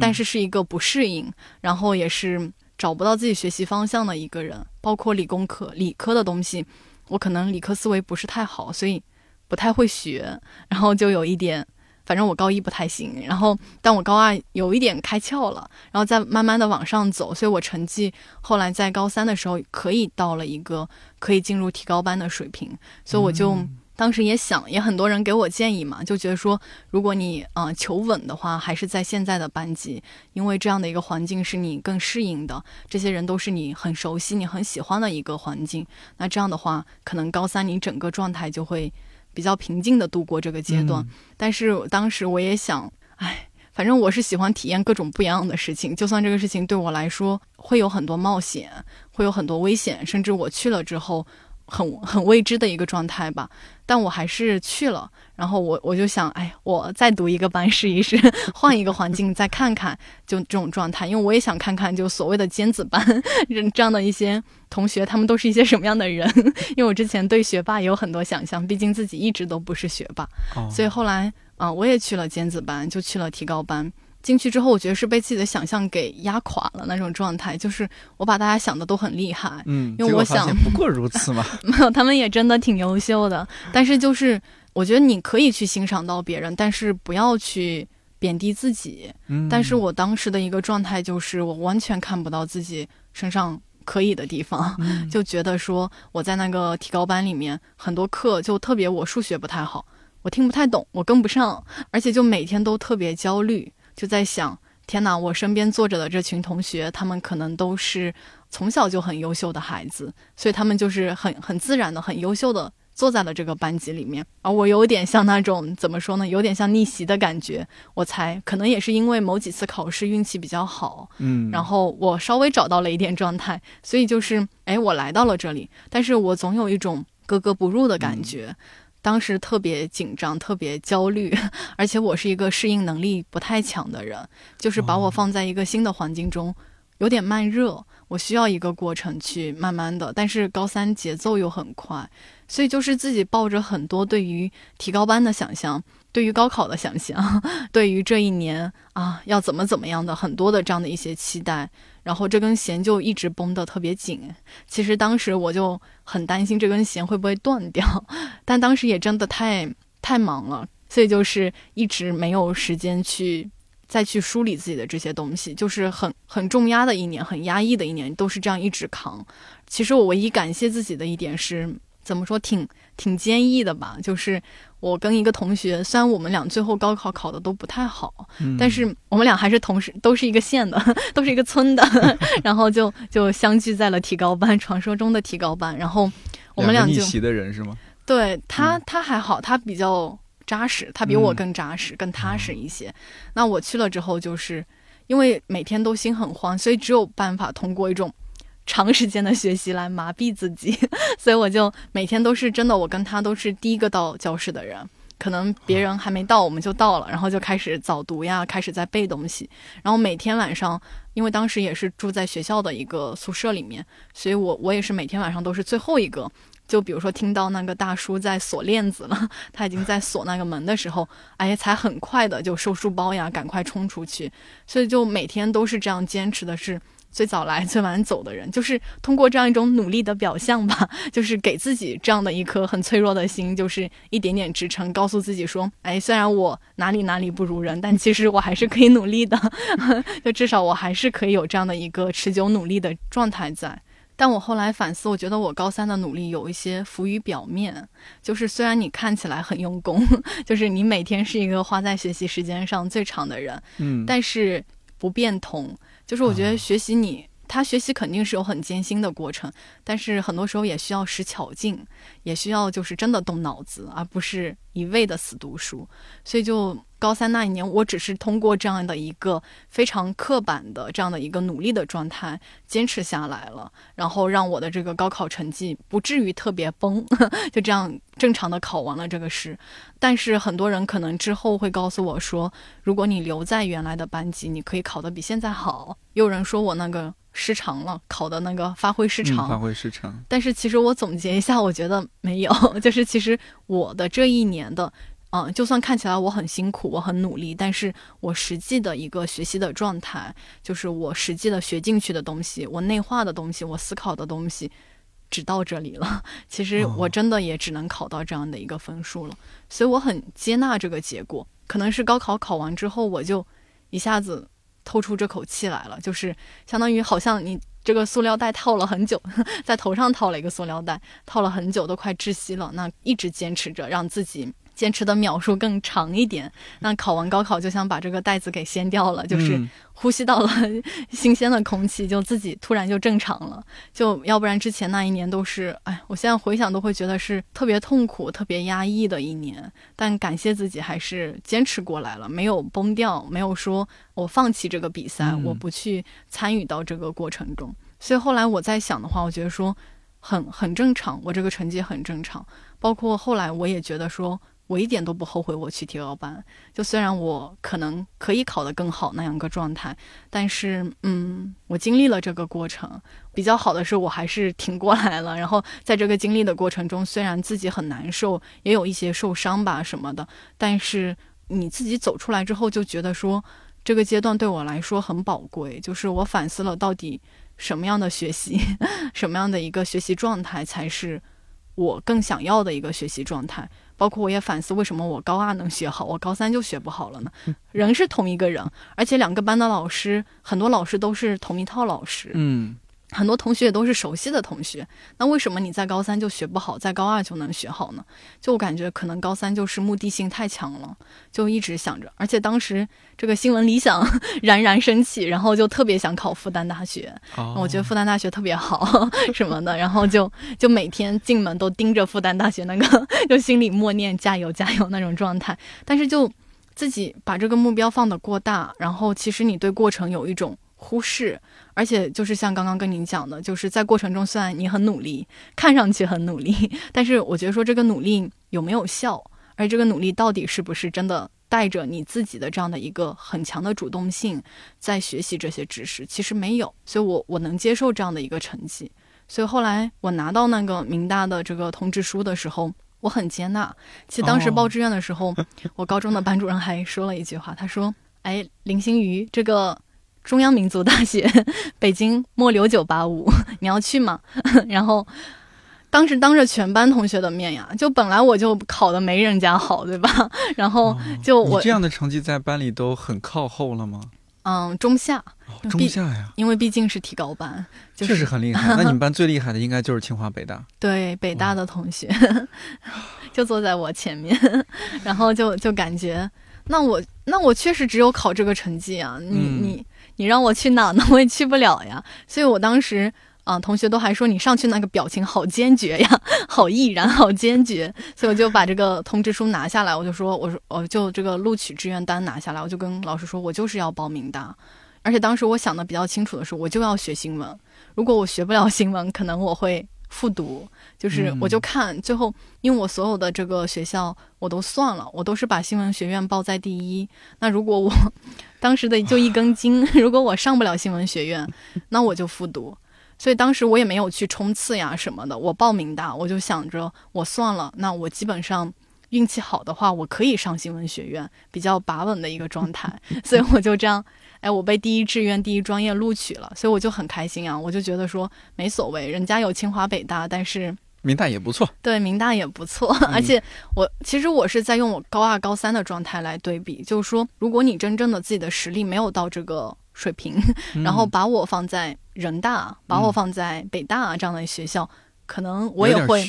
但是是一个不适应，然后也是找不到自己学习方向的一个人。包括理工科、理科的东西，我可能理科思维不是太好，所以不太会学。然后就有一点，反正我高一不太行。然后但我高二有一点开窍了，然后再慢慢的往上走，所以我成绩后来在高三的时候可以到了一个可以进入提高班的水平，所以我就。当时也想，也很多人给我建议嘛，就觉得说，如果你啊求稳的话，还是在现在的班级，因为这样的一个环境是你更适应的，这些人都是你很熟悉、你很喜欢的一个环境。那这样的话，可能高三你整个状态就会比较平静的度过这个阶段。但是当时我也想，哎，反正我是喜欢体验各种不一样的事情，就算这个事情对我来说会有很多冒险，会有很多危险，甚至我去了之后。很很未知的一个状态吧。但我还是去了，然后我我就想，哎，我再读一个班试一试，换一个环境再看看，就这种状态，因为我也想看看，就所谓的尖子班 这样的一些同学，他们都是一些什么样的人。因为我之前对学霸也有很多想象，毕竟自己一直都不是学霸，所以后来啊，我也去了尖子班，就去了提高班。进去之后，我觉得是被自己的想象给压垮了那种状态，就是我把大家想的都很厉害，嗯，因为我想不过如此嘛，没有，他们也真的挺优秀的，但是就是我觉得你可以去欣赏到别人，但是不要去贬低自己。嗯，但是我当时的一个状态就是我完全看不到自己身上可以的地方，就觉得说我在那个提高班里面很多课就特别我数学不太好，我听不太懂，我跟不上，而且就每天都特别焦虑。就在想，天哪！我身边坐着的这群同学，他们可能都是从小就很优秀的孩子，所以他们就是很很自然的、很优秀的坐在了这个班级里面。而我有点像那种怎么说呢？有点像逆袭的感觉。我猜，可能也是因为某几次考试运气比较好，嗯，然后我稍微找到了一点状态，所以就是，哎，我来到了这里，但是我总有一种格格不入的感觉。当时特别紧张，特别焦虑，而且我是一个适应能力不太强的人，就是把我放在一个新的环境中，有点慢热，我需要一个过程去慢慢的。但是高三节奏又很快，所以就是自己抱着很多对于提高班的想象，对于高考的想象，对于这一年啊要怎么怎么样的很多的这样的一些期待。然后这根弦就一直绷得特别紧，其实当时我就很担心这根弦会不会断掉，但当时也真的太太忙了，所以就是一直没有时间去再去梳理自己的这些东西，就是很很重压的一年，很压抑的一年，都是这样一直扛。其实我唯一感谢自己的一点是。怎么说，挺挺坚毅的吧？就是我跟一个同学，虽然我们俩最后高考考的都不太好，但是我们俩还是同时都是一个县的，都是一个村的，然后就就相聚在了提高班，传说中的提高班。然后我们俩就逆袭的人是吗？对他，他还好，他比较扎实，他比我更扎实，更踏实一些。那我去了之后，就是因为每天都心很慌，所以只有办法通过一种。长时间的学习来麻痹自己，所以我就每天都是真的，我跟他都是第一个到教室的人，可能别人还没到，我们就到了，然后就开始早读呀，开始在背东西，然后每天晚上，因为当时也是住在学校的一个宿舍里面，所以我我也是每天晚上都是最后一个，就比如说听到那个大叔在锁链子了，他已经在锁那个门的时候，哎，才很快的就收书包呀，赶快冲出去，所以就每天都是这样坚持的是。最早来最晚走的人，就是通过这样一种努力的表象吧，就是给自己这样的一颗很脆弱的心，就是一点点支撑，告诉自己说，哎，虽然我哪里哪里不如人，但其实我还是可以努力的，就至少我还是可以有这样的一个持久努力的状态在。但我后来反思，我觉得我高三的努力有一些浮于表面，就是虽然你看起来很用功，就是你每天是一个花在学习时间上最长的人，嗯，但是不变通。就是我觉得学习你，他学习肯定是有很艰辛的过程，但是很多时候也需要使巧劲，也需要就是真的动脑子，而不是一味的死读书。所以就。高三那一年，我只是通过这样的一个非常刻板的这样的一个努力的状态坚持下来了，然后让我的这个高考成绩不至于特别崩，就这样正常的考完了这个试。但是很多人可能之后会告诉我说，如果你留在原来的班级，你可以考得比现在好。有人说我那个失常了，考的那个发挥失常，发挥失常。但是其实我总结一下，我觉得没有，就是其实我的这一年的。嗯，就算看起来我很辛苦，我很努力，但是我实际的一个学习的状态，就是我实际的学进去的东西，我内化的东西，我思考的东西，只到这里了。其实我真的也只能考到这样的一个分数了，所以我很接纳这个结果。可能是高考考完之后，我就一下子透出这口气来了，就是相当于好像你这个塑料袋套了很久，在头上套了一个塑料袋，套了很久都快窒息了，那一直坚持着让自己。坚持的秒数更长一点，那考完高考就想把这个袋子给掀掉了，就是呼吸到了 新鲜的空气，就自己突然就正常了。就要不然之前那一年都是，哎，我现在回想都会觉得是特别痛苦、特别压抑的一年。但感谢自己还是坚持过来了，没有崩掉，没有说我放弃这个比赛，我不去参与到这个过程中。所以后来我在想的话，我觉得说。很很正常，我这个成绩很正常。包括后来我也觉得说。我一点都不后悔我去提高班，就虽然我可能可以考得更好那样个状态，但是嗯，我经历了这个过程，比较好的是我还是挺过来了。然后在这个经历的过程中，虽然自己很难受，也有一些受伤吧什么的，但是你自己走出来之后，就觉得说这个阶段对我来说很宝贵。就是我反思了到底什么样的学习，什么样的一个学习状态才是我更想要的一个学习状态。包括我也反思，为什么我高二能学好，我高三就学不好了呢？人是同一个人，而且两个班的老师，很多老师都是同一套老师。嗯。很多同学也都是熟悉的同学，那为什么你在高三就学不好，在高二就能学好呢？就我感觉可能高三就是目的性太强了，就一直想着，而且当时这个新闻理想 冉冉升起，然后就特别想考复旦大学，我觉得复旦大学特别好 什么的，然后就就每天进门都盯着复旦大学那个，就心里默念加油加油那种状态，但是就自己把这个目标放得过大，然后其实你对过程有一种。忽视，而且就是像刚刚跟您讲的，就是在过程中，虽然你很努力，看上去很努力，但是我觉得说这个努力有没有效，而这个努力到底是不是真的带着你自己的这样的一个很强的主动性在学习这些知识，其实没有，所以我我能接受这样的一个成绩，所以后来我拿到那个民大的这个通知书的时候，我很接纳。其实当时报志愿的时候，我高中的班主任还说了一句话，他说：“哎，林心瑜这个。”中央民族大学，北京末流九八五，你要去吗？然后，当时当着全班同学的面呀，就本来我就考的没人家好，对吧？然后就我这样的成绩在班里都很靠后了吗？嗯，中下，中下呀，因为毕竟是提高班，确实很厉害。那你们班最厉害的应该就是清华北大，对，北大的同学就坐在我前面，然后就就感觉，那我那我确实只有考这个成绩啊，你你。你让我去哪呢？我也去不了呀。所以我当时啊，同学都还说你上去那个表情好坚决呀，好毅然，好坚决。所以我就把这个通知书拿下来，我就说，我说，我就这个录取志愿单拿下来，我就跟老师说，我就是要报名的。而且当时我想的比较清楚的是，我就要学新闻。如果我学不了新闻，可能我会复读。就是我就看最后，因为我所有的这个学校我都算了，我都是把新闻学院报在第一。那如果我当时的就一根筋，如果我上不了新闻学院，那我就复读。所以当时我也没有去冲刺呀什么的，我报名的，我就想着我算了，那我基本上运气好的话，我可以上新闻学院，比较把稳的一个状态。所以我就这样，哎，我被第一志愿第一专业录取了，所以我就很开心啊，我就觉得说没所谓，人家有清华北大，但是。明大也不错，对，明大也不错，而且我其实我是在用我高二、高三的状态来对比，就是说，如果你真正的自己的实力没有到这个水平，然后把我放在人大，把我放在北大这样的学校，可能我也会。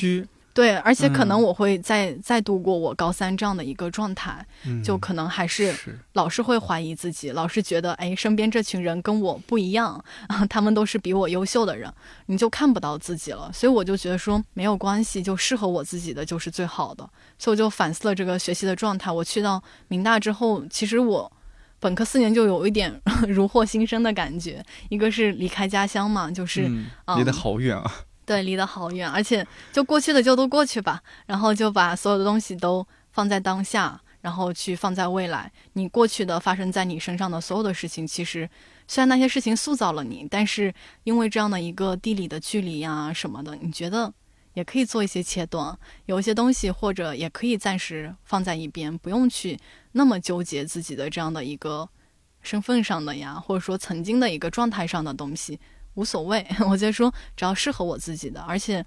对，而且可能我会再再度过我高三这样的一个状态，就可能还是老是会怀疑自己，老是觉得哎，身边这群人跟我不一样啊，他们都是比我优秀的人，你就看不到自己了。所以我就觉得说没有关系，就适合我自己的就是最好的。所以我就反思了这个学习的状态。我去到明大之后，其实我本科四年就有一点 如获新生的感觉，一个是离开家乡嘛，就是离得好远啊。对，离得好远，而且就过去的就都过去吧，然后就把所有的东西都放在当下，然后去放在未来。你过去的发生在你身上的所有的事情，其实虽然那些事情塑造了你，但是因为这样的一个地理的距离呀什么的，你觉得也可以做一些切断，有一些东西或者也可以暂时放在一边，不用去那么纠结自己的这样的一个身份上的呀，或者说曾经的一个状态上的东西。无所谓，我觉得说只要适合我自己的，而且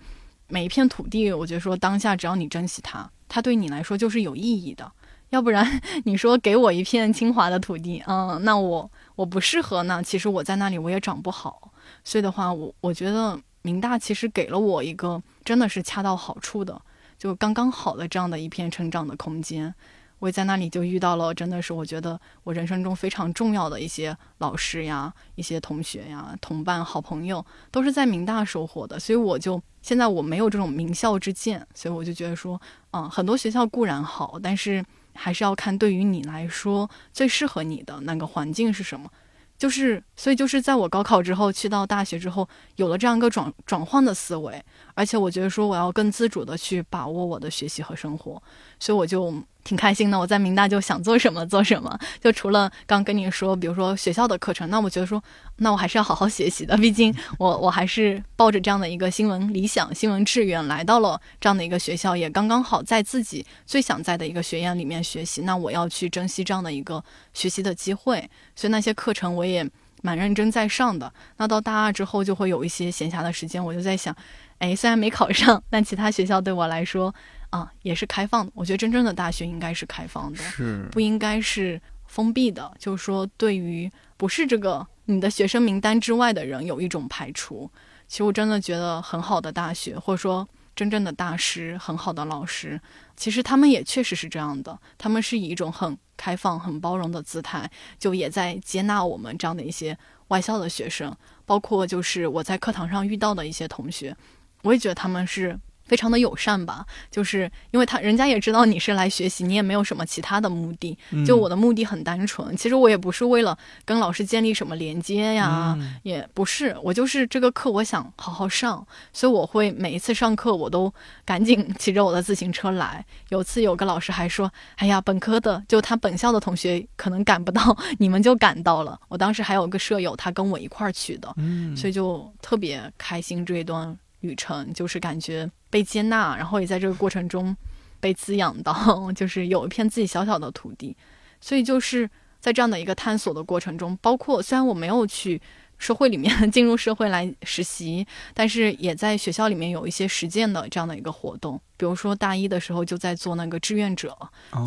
每一片土地，我觉得说当下只要你珍惜它，它对你来说就是有意义的。要不然 你说给我一片清华的土地，嗯，那我我不适合呢。其实我在那里我也长不好，所以的话，我我觉得明大其实给了我一个真的是恰到好处的，就刚刚好的这样的一片成长的空间。我也在那里就遇到了，真的是我觉得我人生中非常重要的一些老师呀、一些同学呀、同伴、好朋友，都是在明大收获的。所以我就现在我没有这种名校之见，所以我就觉得说，嗯，很多学校固然好，但是还是要看对于你来说最适合你的那个环境是什么。就是，所以就是在我高考之后去到大学之后，有了这样一个转转换的思维，而。且我觉得说我要更自主的去把握我的学习和生活，所以我就。挺开心的，我在明大就想做什么做什么，就除了刚跟你说，比如说学校的课程，那我觉得说，那我还是要好好学习的，毕竟 我我还是抱着这样的一个新闻理想、新闻志愿来到了这样的一个学校，也刚刚好在自己最想在的一个学院里面学习，那我要去珍惜这样的一个学习的机会，所以那些课程我也蛮认真在上的。那到大二之后就会有一些闲暇的时间，我就在想，哎，虽然没考上，但其他学校对我来说。啊，也是开放的。我觉得真正的大学应该是开放的，是不应该是封闭的。就是说，对于不是这个你的学生名单之外的人，有一种排除。其实我真的觉得很好的大学，或者说真正的大师，很好的老师，其实他们也确实是这样的。他们是以一种很开放、很包容的姿态，就也在接纳我们这样的一些外校的学生。包括就是我在课堂上遇到的一些同学，我也觉得他们是。非常的友善吧，就是因为他人家也知道你是来学习，你也没有什么其他的目的。就我的目的很单纯，其实我也不是为了跟老师建立什么连接呀，也不是，我就是这个课我想好好上，所以我会每一次上课我都赶紧骑着我的自行车来。有次有个老师还说：“哎呀，本科的就他本校的同学可能赶不到，你们就赶到了。”我当时还有个舍友，他跟我一块儿去的，所以就特别开心这一段。旅程就是感觉被接纳，然后也在这个过程中被滋养到，就是有一片自己小小的土地。所以就是在这样的一个探索的过程中，包括虽然我没有去社会里面 进入社会来实习，但是也在学校里面有一些实践的这样的一个活动。比如说大一的时候就在做那个志愿者，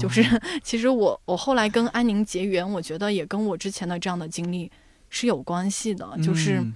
就是 其实我我后来跟安宁结缘，我觉得也跟我之前的这样的经历是有关系的，就是。嗯，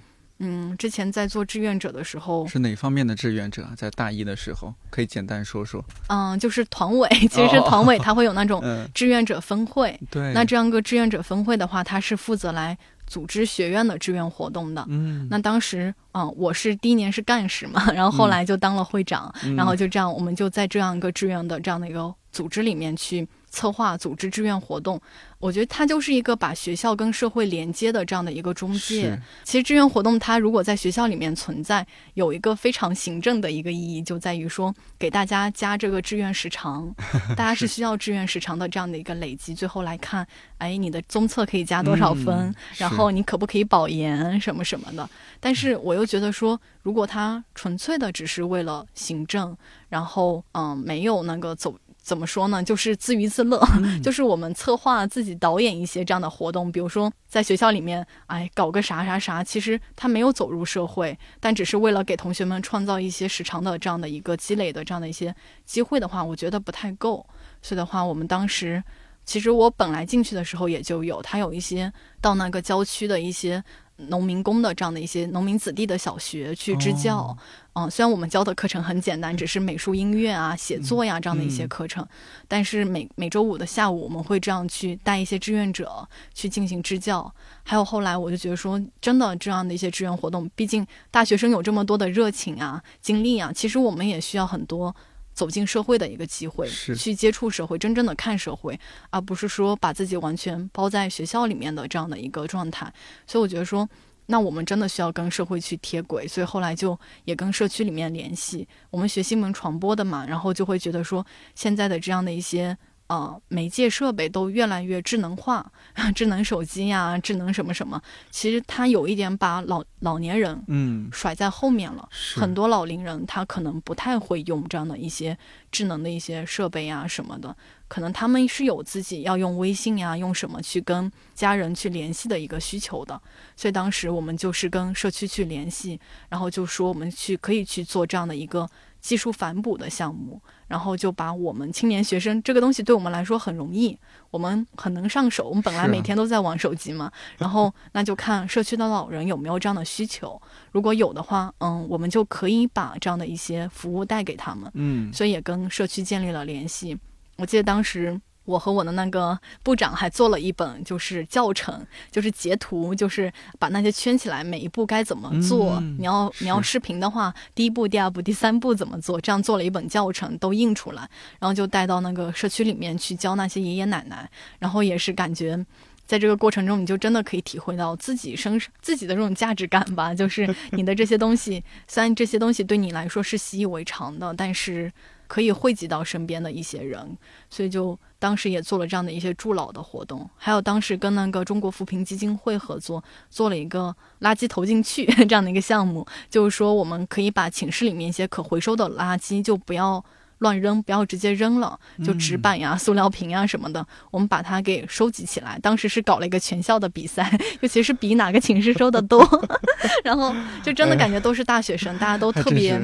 之前在做志愿者的时候，是哪方面的志愿者？在大一的时候，可以简单说说。嗯，就是团委，其实是团委，他会有那种 志愿者分会。对，那这样个志愿者分会的话，他是负责来组织学院的志愿活动的。嗯，那当时，嗯，我是第一年是干事嘛，然后后来就当了会长，然后就这样，我们就在这样一个志愿的这样的一个组织里面去。策划组织志愿活动，我觉得它就是一个把学校跟社会连接的这样的一个中介。其实志愿活动它如果在学校里面存在，有一个非常行政的一个意义，就在于说给大家加这个志愿时长，大家是需要志愿时长的这样的一个累积，最后来看，哎，你的综测可以加多少分，然后你可不可以保研什么什么的。但是我又觉得说，如果它纯粹的只是为了行政，然后嗯，没有那个走。怎么说呢？就是自娱自乐，就是我们策划自己导演一些这样的活动，比如说在学校里面，哎，搞个啥啥啥。其实他没有走入社会，但只是为了给同学们创造一些时长的这样的一个积累的这样的一些机会的话，我觉得不太够。所以的话，我们当时其实我本来进去的时候也就有，他有一些到那个郊区的一些。农民工的这样的一些农民子弟的小学去支教，嗯，虽然我们教的课程很简单，只是美术、音乐啊、写作呀这样的一些课程，但是每每周五的下午，我们会这样去带一些志愿者去进行支教。还有后来，我就觉得说，真的这样的一些志愿活动，毕竟大学生有这么多的热情啊、精力啊，其实我们也需要很多。走进社会的一个机会，去接触社会，真正的看社会，而不是说把自己完全包在学校里面的这样的一个状态。所以我觉得说，那我们真的需要跟社会去贴轨。所以后来就也跟社区里面联系，我们学新闻传播的嘛，然后就会觉得说，现在的这样的一些。呃，媒介设备都越来越智能化，智能手机呀，智能什么什么，其实它有一点把老老年人嗯甩在后面了。很多老龄人他可能不太会用这样的一些智能的一些设备呀什么的，可能他们是有自己要用微信呀，用什么去跟家人去联系的一个需求的。所以当时我们就是跟社区去联系，然后就说我们去可以去做这样的一个。技术反哺的项目，然后就把我们青年学生这个东西对我们来说很容易，我们很能上手。我们本来每天都在玩手机嘛，然后那就看社区的老人有没有这样的需求，如果有的话，嗯，我们就可以把这样的一些服务带给他们。嗯，所以也跟社区建立了联系。我记得当时。我和我的那个部长还做了一本，就是教程，就是截图，就是把那些圈起来，每一步该怎么做。你要你要视频的话，第一步、第二步、第三步怎么做？这样做了一本教程，都印出来，然后就带到那个社区里面去教那些爷爷奶奶。然后也是感觉在这个过程中，你就真的可以体会到自己生自己的这种价值感吧。就是 你的这些东西，虽然这些东西对你来说是习以为常的，但是可以惠及到身边的一些人，所以就当时也做了这样的一些助老的活动。还有当时跟那个中国扶贫基金会合作，做了一个垃圾投进去这样的一个项目，就是说我们可以把寝室里面一些可回收的垃圾就不要。乱扔，不要直接扔了，就纸板呀、塑料瓶呀什么的，我们把它给收集起来。当时是搞了一个全校的比赛，尤其是比哪个寝室收的多，然后就真的感觉都是大学生，大家都特别，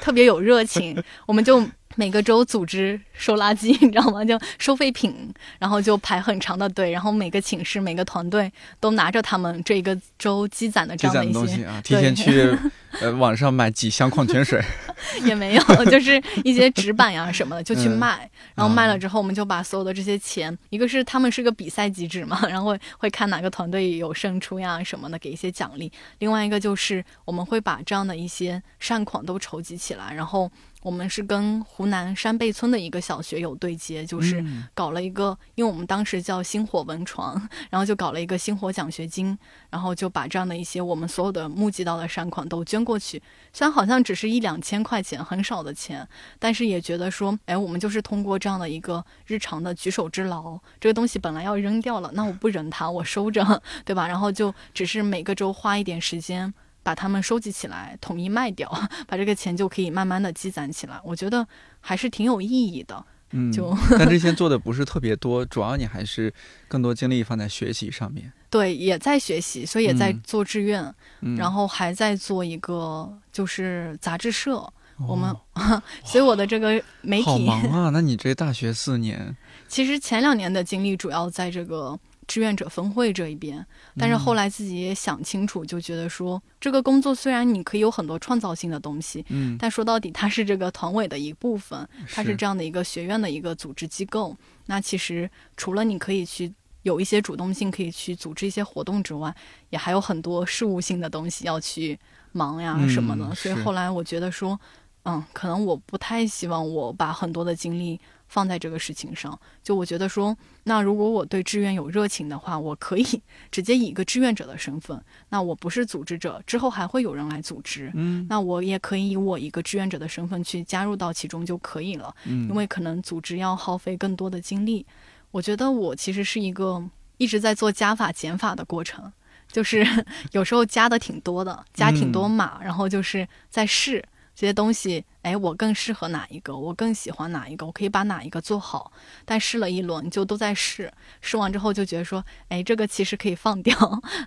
特别有热情，我们就。每个周组织收垃圾，你知道吗？就收废品，然后就排很长的队，然后每个寝室、每个团队都拿着他们这一个周积攒的这样的一些啊，提前去 呃网上买几箱矿泉水，也没有，就是一些纸板呀什么的就去卖，然后卖了之后，我们就把所有的这些钱，一个是他们是个比赛机制嘛，然后会会看哪个团队有胜出呀什么的，给一些奖励；另外一个就是我们会把这样的一些善款都筹集起来，然后。我们是跟湖南山背村的一个小学有对接，就是搞了一个，因为我们当时叫星火文创，然后就搞了一个星火奖学金，然后就把这样的一些我们所有的募集到的善款都捐过去。虽然好像只是一两千块钱，很少的钱，但是也觉得说，哎，我们就是通过这样的一个日常的举手之劳，这个东西本来要扔掉了，那我不扔它，我收着，对吧？然后就只是每个周花一点时间。把它们收集起来，统一卖掉，把这个钱就可以慢慢的积攒起来。我觉得还是挺有意义的。嗯，就但这些 做的不是特别多，主要你还是更多精力放在学习上面。对，也在学习，所以也在做志愿，然后还在做一个就是杂志社。我们，所以我的这个媒体好忙啊！那你这大学四年，其实前两年的精力主要在这个。志愿者分会这一边，但是后来自己也想清楚，就觉得说这个工作虽然你可以有很多创造性的东西，嗯，但说到底它是这个团委的一部分，它是这样的一个学院的一个组织机构。那其实除了你可以去有一些主动性，可以去组织一些活动之外，也还有很多事务性的东西要去忙呀什么的。所以后来我觉得说，嗯，可能我不太希望我把很多的精力。放在这个事情上，就我觉得说，那如果我对志愿有热情的话，我可以 直接以一个志愿者的身份，那我不是组织者，之后还会有人来组织，嗯，那我也可以以我一个志愿者的身份去加入到其中就可以了，嗯，因为可能组织要耗费更多的精力，我觉得我其实是一个一直在做加法减法的过程，就是 有时候加的挺多的，加挺多码，然后就是在试。这些东西，哎，我更适合哪一个？我更喜欢哪一个？我可以把哪一个做好？但试了一轮，就都在试，试完之后就觉得说，哎，这个其实可以放掉，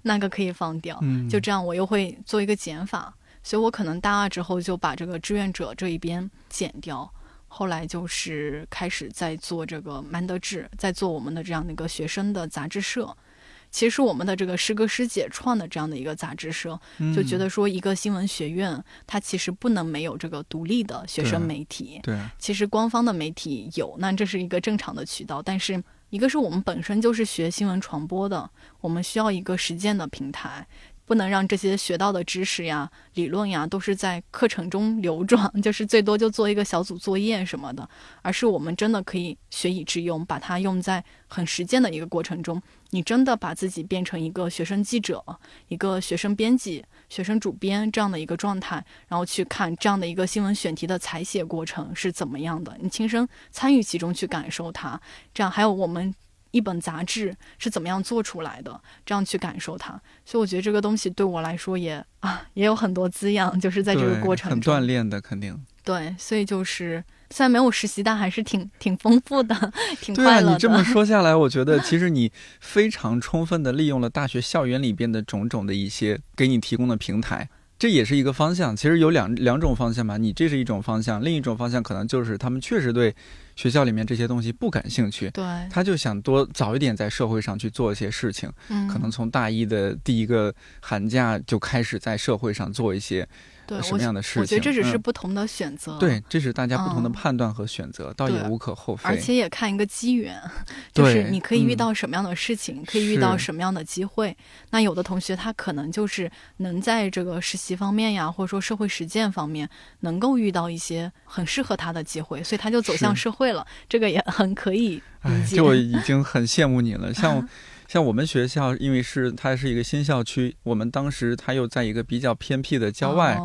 那个可以放掉，嗯，就这样，我又会做一个减法。所以我可能大二之后就把这个志愿者这一边减掉，后来就是开始在做这个曼德志，在做我们的这样的一个学生的杂志社。其实我们的这个师哥师姐创的这样的一个杂志社，就觉得说一个新闻学院，它其实不能没有这个独立的学生媒体。对，其实官方的媒体有，那这是一个正常的渠道。但是一个是我们本身就是学新闻传播的，我们需要一个实践的平台。不能让这些学到的知识呀、理论呀，都是在课程中流转，就是最多就做一个小组作业什么的，而是我们真的可以学以致用，把它用在很实践的一个过程中。你真的把自己变成一个学生记者、一个学生编辑、学生主编这样的一个状态，然后去看这样的一个新闻选题的采写过程是怎么样的，你亲身参与其中去感受它，这样还有我们。一本杂志是怎么样做出来的？这样去感受它，所以我觉得这个东西对我来说也啊也有很多滋养，就是在这个过程很锻炼的，肯定对。所以就是虽然没有实习，但还是挺挺丰富的，挺快乐的。你这么说下来，我觉得其实你 非常充分的利用了大学校园里边的种种的一些给你提供的平台。这也是一个方向，其实有两两种方向嘛。你这是一种方向，另一种方向可能就是他们确实对学校里面这些东西不感兴趣，对，他就想多早一点在社会上去做一些事情，嗯，可能从大一的第一个寒假就开始在社会上做一些。什么样的事情？我觉得这只是不同的选择。对，这是大家不同的判断和选择，倒也无可厚非。而且也看一个机缘，就是你可以遇到什么样的事情，可以遇到什么样的机会。那有的同学他可能就是能在这个实习方面呀，或者说社会实践方面，能够遇到一些很适合他的机会，所以他就走向社会了。这个也很可以理解。这我已经很羡慕你了，像。像我们学校，因为是它是一个新校区，我们当时它又在一个比较偏僻的郊外，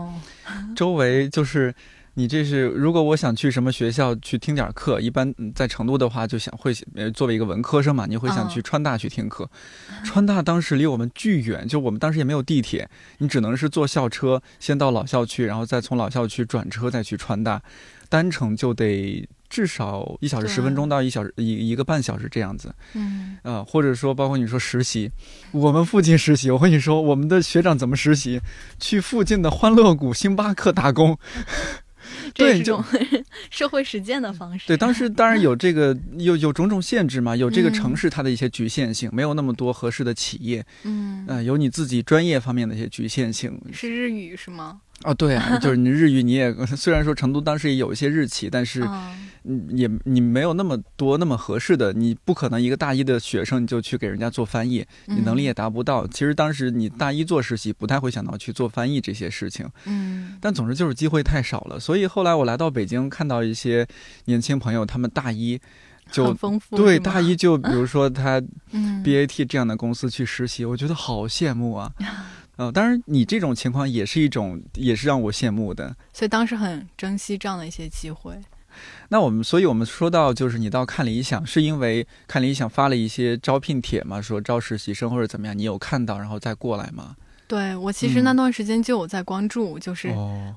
周围就是。你这是，如果我想去什么学校去听点课，一般在成都的话，就想会呃作为一个文科生嘛，你会想去川大去听课。川大当时离我们巨远，就我们当时也没有地铁，你只能是坐校车先到老校区，然后再从老校区转车再去川大，单程就得至少一小时十分钟到一小时一一个半小时这样子。嗯，呃，或者说包括你说实习，我们附近实习，我跟你说，我们的学长怎么实习？去附近的欢乐谷、星巴克打工。对，这种 社会实践的方式。对，当时当然有这个，有有种种限制嘛，有这个城市它的一些局限性，没有那么多合适的企业。嗯，呃，有你自己专业方面的一些局限性。是日语是吗？哦，对啊，就是你日语你也 虽然说成都当时也有一些日企，但是。嗯，也你没有那么多那么合适的，你不可能一个大一的学生你就去给人家做翻译，你能力也达不到。其实当时你大一做实习，不太会想到去做翻译这些事情。嗯，但总之就是机会太少了。所以后来我来到北京，看到一些年轻朋友，他们大一就对大一就比如说 他 BAT 这样的公司去实习，我觉得好羡慕啊。嗯，当然你这种情况也是一种，也是让我羡慕的。所以当时很珍惜这样的一些机会。那我们，所以我们说到，就是你到看理想，是因为看理想发了一些招聘帖嘛，说招实习生或者怎么样，你有看到然后再过来吗？对我其实那段时间就有在关注，就是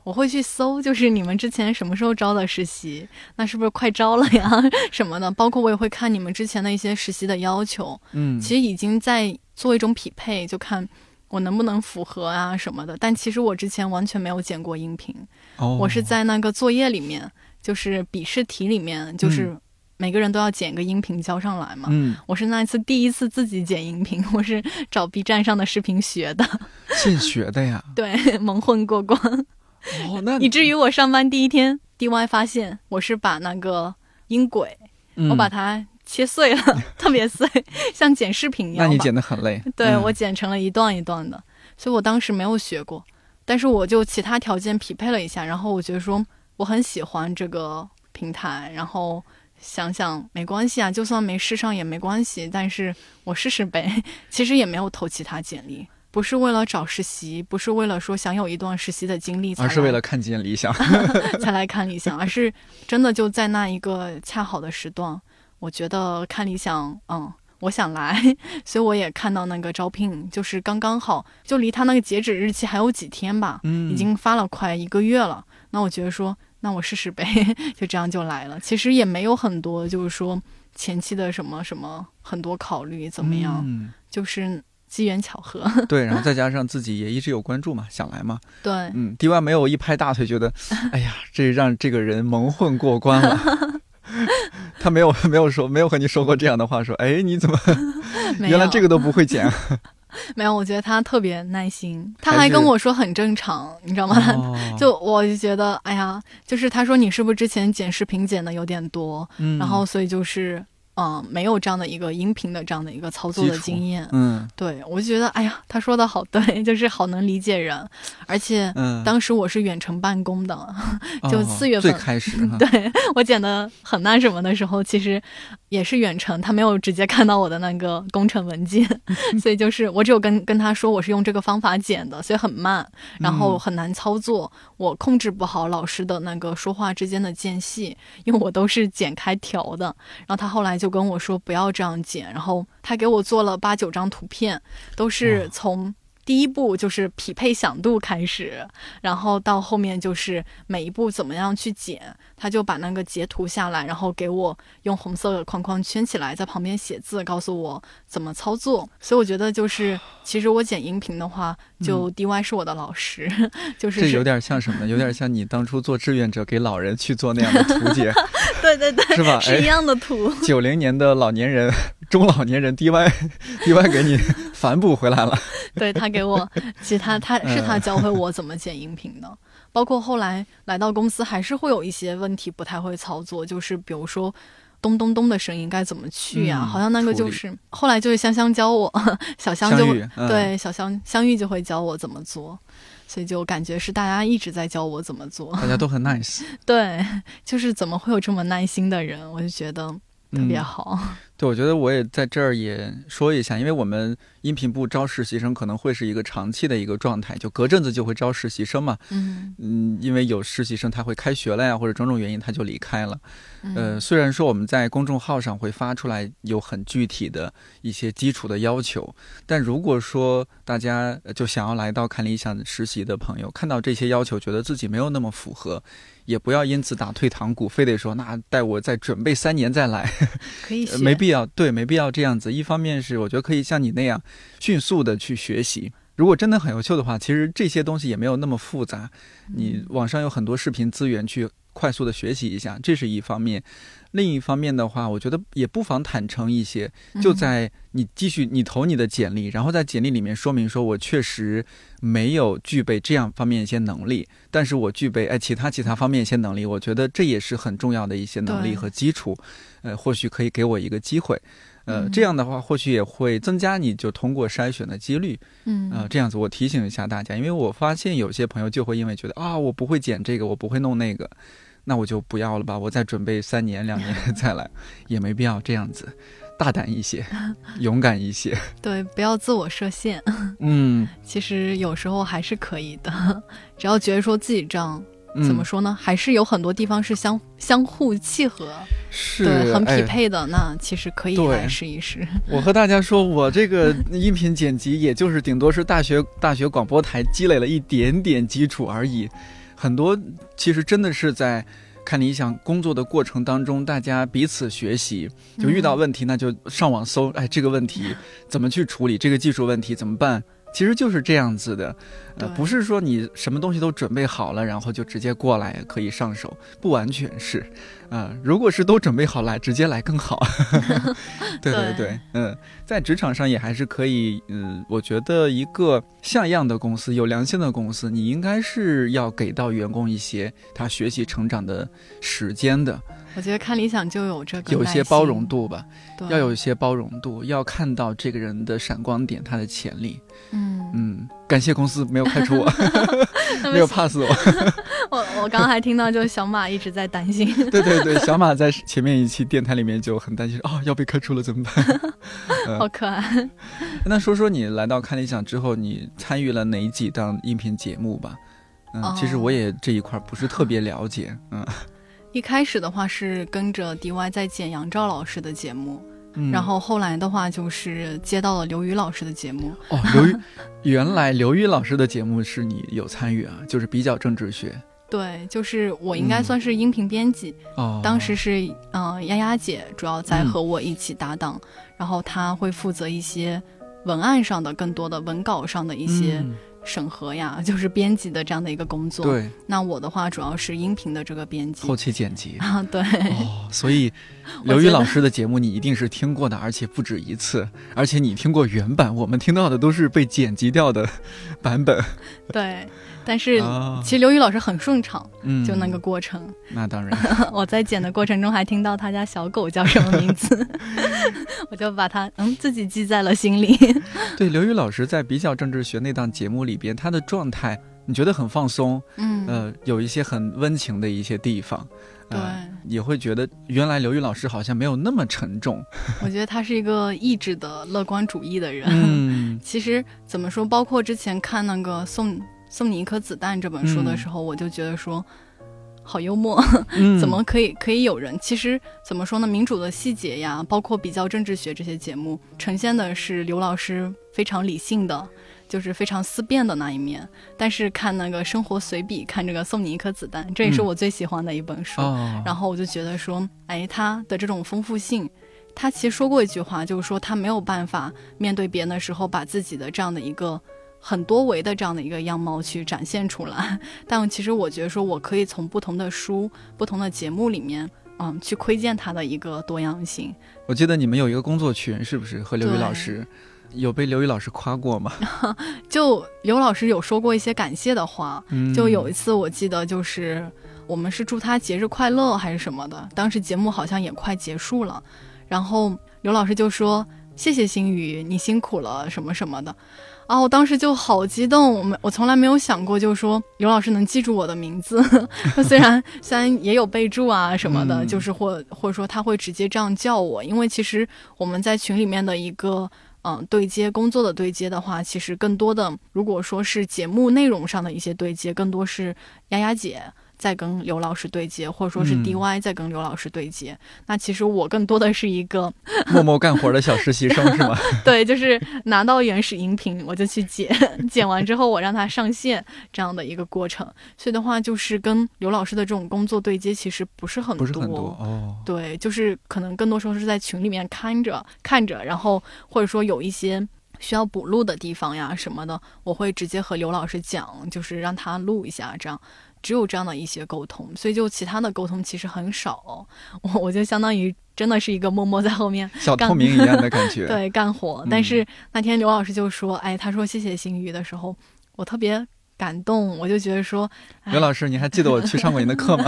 我会去搜，就是你们之前什么时候招的实习，那是不是快招了呀 什么的？包括我也会看你们之前的一些实习的要求，嗯，其实已经在做一种匹配，就看我能不能符合啊什么的。但其实我之前完全没有剪过音频，我是在那个作业里面。就是笔试题里面，就是每个人都要剪个音频交上来嘛。嗯，我是那一次第一次自己剪音频，我是找 B 站上的视频学的。现学的呀？对，蒙混过关。哦，那以至于我上班第一天，DY 发现我是把那个音轨，我把它切碎了，特别碎，像剪视频一样。那你剪得很累。对，我剪成了一段一段的，所以我当时没有学过，但是我就其他条件匹配了一下，然后我觉得说。我很喜欢这个平台，然后想想没关系啊，就算没试上也没关系，但是我试试呗。其实也没有投其他简历，不是为了找实习，不是为了说想有一段实习的经历，而是为了看见理想 才来看理想，而是真的就在那一个恰好的时段，我觉得看理想，嗯，我想来，所以我也看到那个招聘，就是刚刚好，就离他那个截止日期还有几天吧，嗯，已经发了快一个月了，那我觉得说。那我试试呗，就这样就来了。其实也没有很多，就是说前期的什么什么很多考虑怎么样，就是机缘巧合。对，然后再加上自己也一直有关注嘛，想来嘛。对，嗯，D Y 没有一拍大腿，觉得哎呀，这让这个人蒙混过关了。他没有没有说没有和你说过这样的话，说哎你怎么原来这个都不会剪。没有，我觉得他特别耐心，他还跟我说很正常，你知道吗？就我就觉得，哎呀，就是他说你是不是之前剪视频剪的有点多，然后所以就是。嗯，没有这样的一个音频的这样的一个操作的经验。嗯，对我就觉得，哎呀，他说的好对，就是好能理解人。而且，当时我是远程办公的，就四月份最开始，对我剪的很那什么的时候，其实也是远程，他没有直接看到我的那个工程文件，所以就是我只有跟跟他说我是用这个方法剪的，所以很慢，然后很难操作，我控制不好老师的那个说话之间的间隙，因为我都是剪开调的。然后他后来就。跟我说不要这样剪，然后他给我做了八九张图片，都是从。第一步就是匹配响度开始，然后到后面就是每一步怎么样去剪，他就把那个截图下来，然后给我用红色的框框圈起来，在旁边写字，告诉我怎么操作。所以我觉得就是，其实我剪音频的话，就 DY 是我的老师，就是这有点像什么？有点像你当初做志愿者给老人去做那样的图解，对对对，是吧？是一样的图。九零年的老年人。中老年人 DY DY 给你反哺回来了，对他给我，其实他他是他教会我怎么剪音频的，包括后来来到公司还是会有一些问题不太会操作，就是比如说咚咚咚的声音该怎么去呀？好像那个就是后来就是香香教我，小香就对小香香玉就会教我怎么做，所以就感觉是大家一直在教我怎么做，大家都很 nice，对，就是怎么会有这么耐心的人？我就觉得。特别好。对，我觉得我也在这儿也说一下，因为我们音频部招实习生可能会是一个长期的一个状态，就隔阵子就会招实习生嘛。嗯嗯，因为有实习生他会开学了呀，或者种种原因他就离开了。呃，虽然说我们在公众号上会发出来有很具体的一些基础的要求，但如果说大家就想要来到看理想实习的朋友，看到这些要求，觉得自己没有那么符合。也不要因此打退堂鼓，非得说那带我再准备三年再来，可以，没必要，对，没必要这样子。一方面是我觉得可以像你那样迅速的去学习，如果真的很优秀的话，其实这些东西也没有那么复杂，你网上有很多视频资源去。快速的学习一下，这是一方面；另一方面的话，我觉得也不妨坦诚一些，就在你继续你投你的简历，然后在简历里面说明说，我确实没有具备这样方面一些能力，但是我具备哎其他其他方面一些能力，我觉得这也是很重要的一些能力和基础，呃，或许可以给我一个机会。呃，这样的话或许也会增加你就通过筛选的几率。嗯，啊，这样子我提醒一下大家，因为我发现有些朋友就会因为觉得啊，我不会剪这个，我不会弄那个，那我就不要了吧，我再准备三年两年 再来，也没必要这样子，大胆一些，勇敢一些。对，不要自我设限。嗯，其实有时候还是可以的，只要觉得说自己这样。怎么说呢？还是有很多地方是相相互契合，是很匹配的。那其实可以来试一试。我和大家说，我这个音频剪辑，也就是顶多是大学大学广播台积累了一点点基础而已。很多其实真的是在看理想工作的过程当中，大家彼此学习，就遇到问题那就上网搜，哎，这个问题怎么去处理？这个技术问题怎么办？其实就是这样子的，呃，不是说你什么东西都准备好了，然后就直接过来可以上手，不完全是。啊，如果是都准备好来，直接来更好。对对对，嗯，在职场上也还是可以。嗯，我觉得一个像样的公司，有良心的公司，你应该是要给到员工一些他学习成长的时间的。我觉得看理想就有这个，有一些包容度吧，要有一些包容度，要看到这个人的闪光点，他的潜力。嗯嗯。感谢公司没有开除我，没有 pass 我。我我刚刚还听到，就小马一直在担心。对对对，小马在前面一期电台里面就很担心，哦，要被开除了怎么办？好可爱。那说说你来到看理想之后，你参与了哪几档音频节目吧？嗯，其实我也这一块不是特别了解。嗯，一开始的话是跟着 DY 在剪杨照老师的节目。然后后来的话，就是接到了刘宇老师的节目。哦，刘宇，原来刘宇老师的节目是你有参与啊？就是比较政治学。对，就是我应该算是音频编辑。哦。当时是嗯，丫丫姐主要在和我一起搭档，然后她会负责一些文案上的更多的文稿上的一些。审核呀，就是编辑的这样的一个工作。对，那我的话主要是音频的这个编辑，后期剪辑 啊。对，哦，所以 刘宇老师的节目你一定是听过的，而且不止一次，而且你听过原版，我们听到的都是被剪辑掉的版本。对。但是其实刘宇老师很顺畅，嗯就那个过程。那当然，我在剪的过程中还听到他家小狗叫什么名字，我就把它嗯自己记在了心里。对，刘宇老师在《比较政治学》那档节目里边，他的状态你觉得很放松，嗯呃，有一些很温情的一些地方，对，也会觉得原来刘宇老师好像没有那么沉重。我觉得他是一个意志的乐观主义的人。嗯，其实怎么说，包括之前看那个宋。送你一颗子弹这本书的时候，我就觉得说，好幽默，怎么可以可以有人？其实怎么说呢？民主的细节呀，包括比较政治学这些节目，呈现的是刘老师非常理性的，就是非常思辨的那一面。但是看那个生活随笔，看这个送你一颗子弹，这也是我最喜欢的一本书。然后我就觉得说，哎，他的这种丰富性，他其实说过一句话，就是说他没有办法面对别人的时候，把自己的这样的一个。很多维的这样的一个样貌去展现出来，但其实我觉得说，我可以从不同的书、不同的节目里面，嗯，去窥见它的一个多样性。我记得你们有一个工作群，是不是和刘宇老师有被刘宇老师夸过吗？就刘老师有说过一些感谢的话，就有一次我记得就是我们是祝他节日快乐还是什么的，当时节目好像也快结束了，然后刘老师就说。谢谢星宇，你辛苦了什么什么的。啊，我当时就好激动，我们我从来没有想过，就是说刘老师能记住我的名字，虽然虽然也有备注啊什么的，就是或或者说他会直接这样叫我，因为其实我们在群里面的一个嗯对接工作的对接的话，其实更多的如果说是节目内容上的一些对接，更多是丫丫姐。在跟刘老师对接，或者说是 DY 在跟刘老师对接。那其实我更多的是一个默默干活的小实习生，是吗？对，就是拿到原始音频我就去剪，剪完之后我让他上线这样的一个过程。所以的话，就是跟刘老师的这种工作对接其实不是很多，不是很多哦。对，就是可能更多时候是在群里面看着看着，然后或者说有一些需要补录的地方呀什么的，我会直接和刘老师讲，就是让他录一下这样。只有这样的一些沟通，所以就其他的沟通其实很少。我我就相当于真的是一个默默在后面 小透明一样的感觉，对，干活。但是那天刘老师就说：“哎，他说谢谢星宇的时候，我特别感动。我就觉得说，刘老师，你还记得我去上过你的课吗？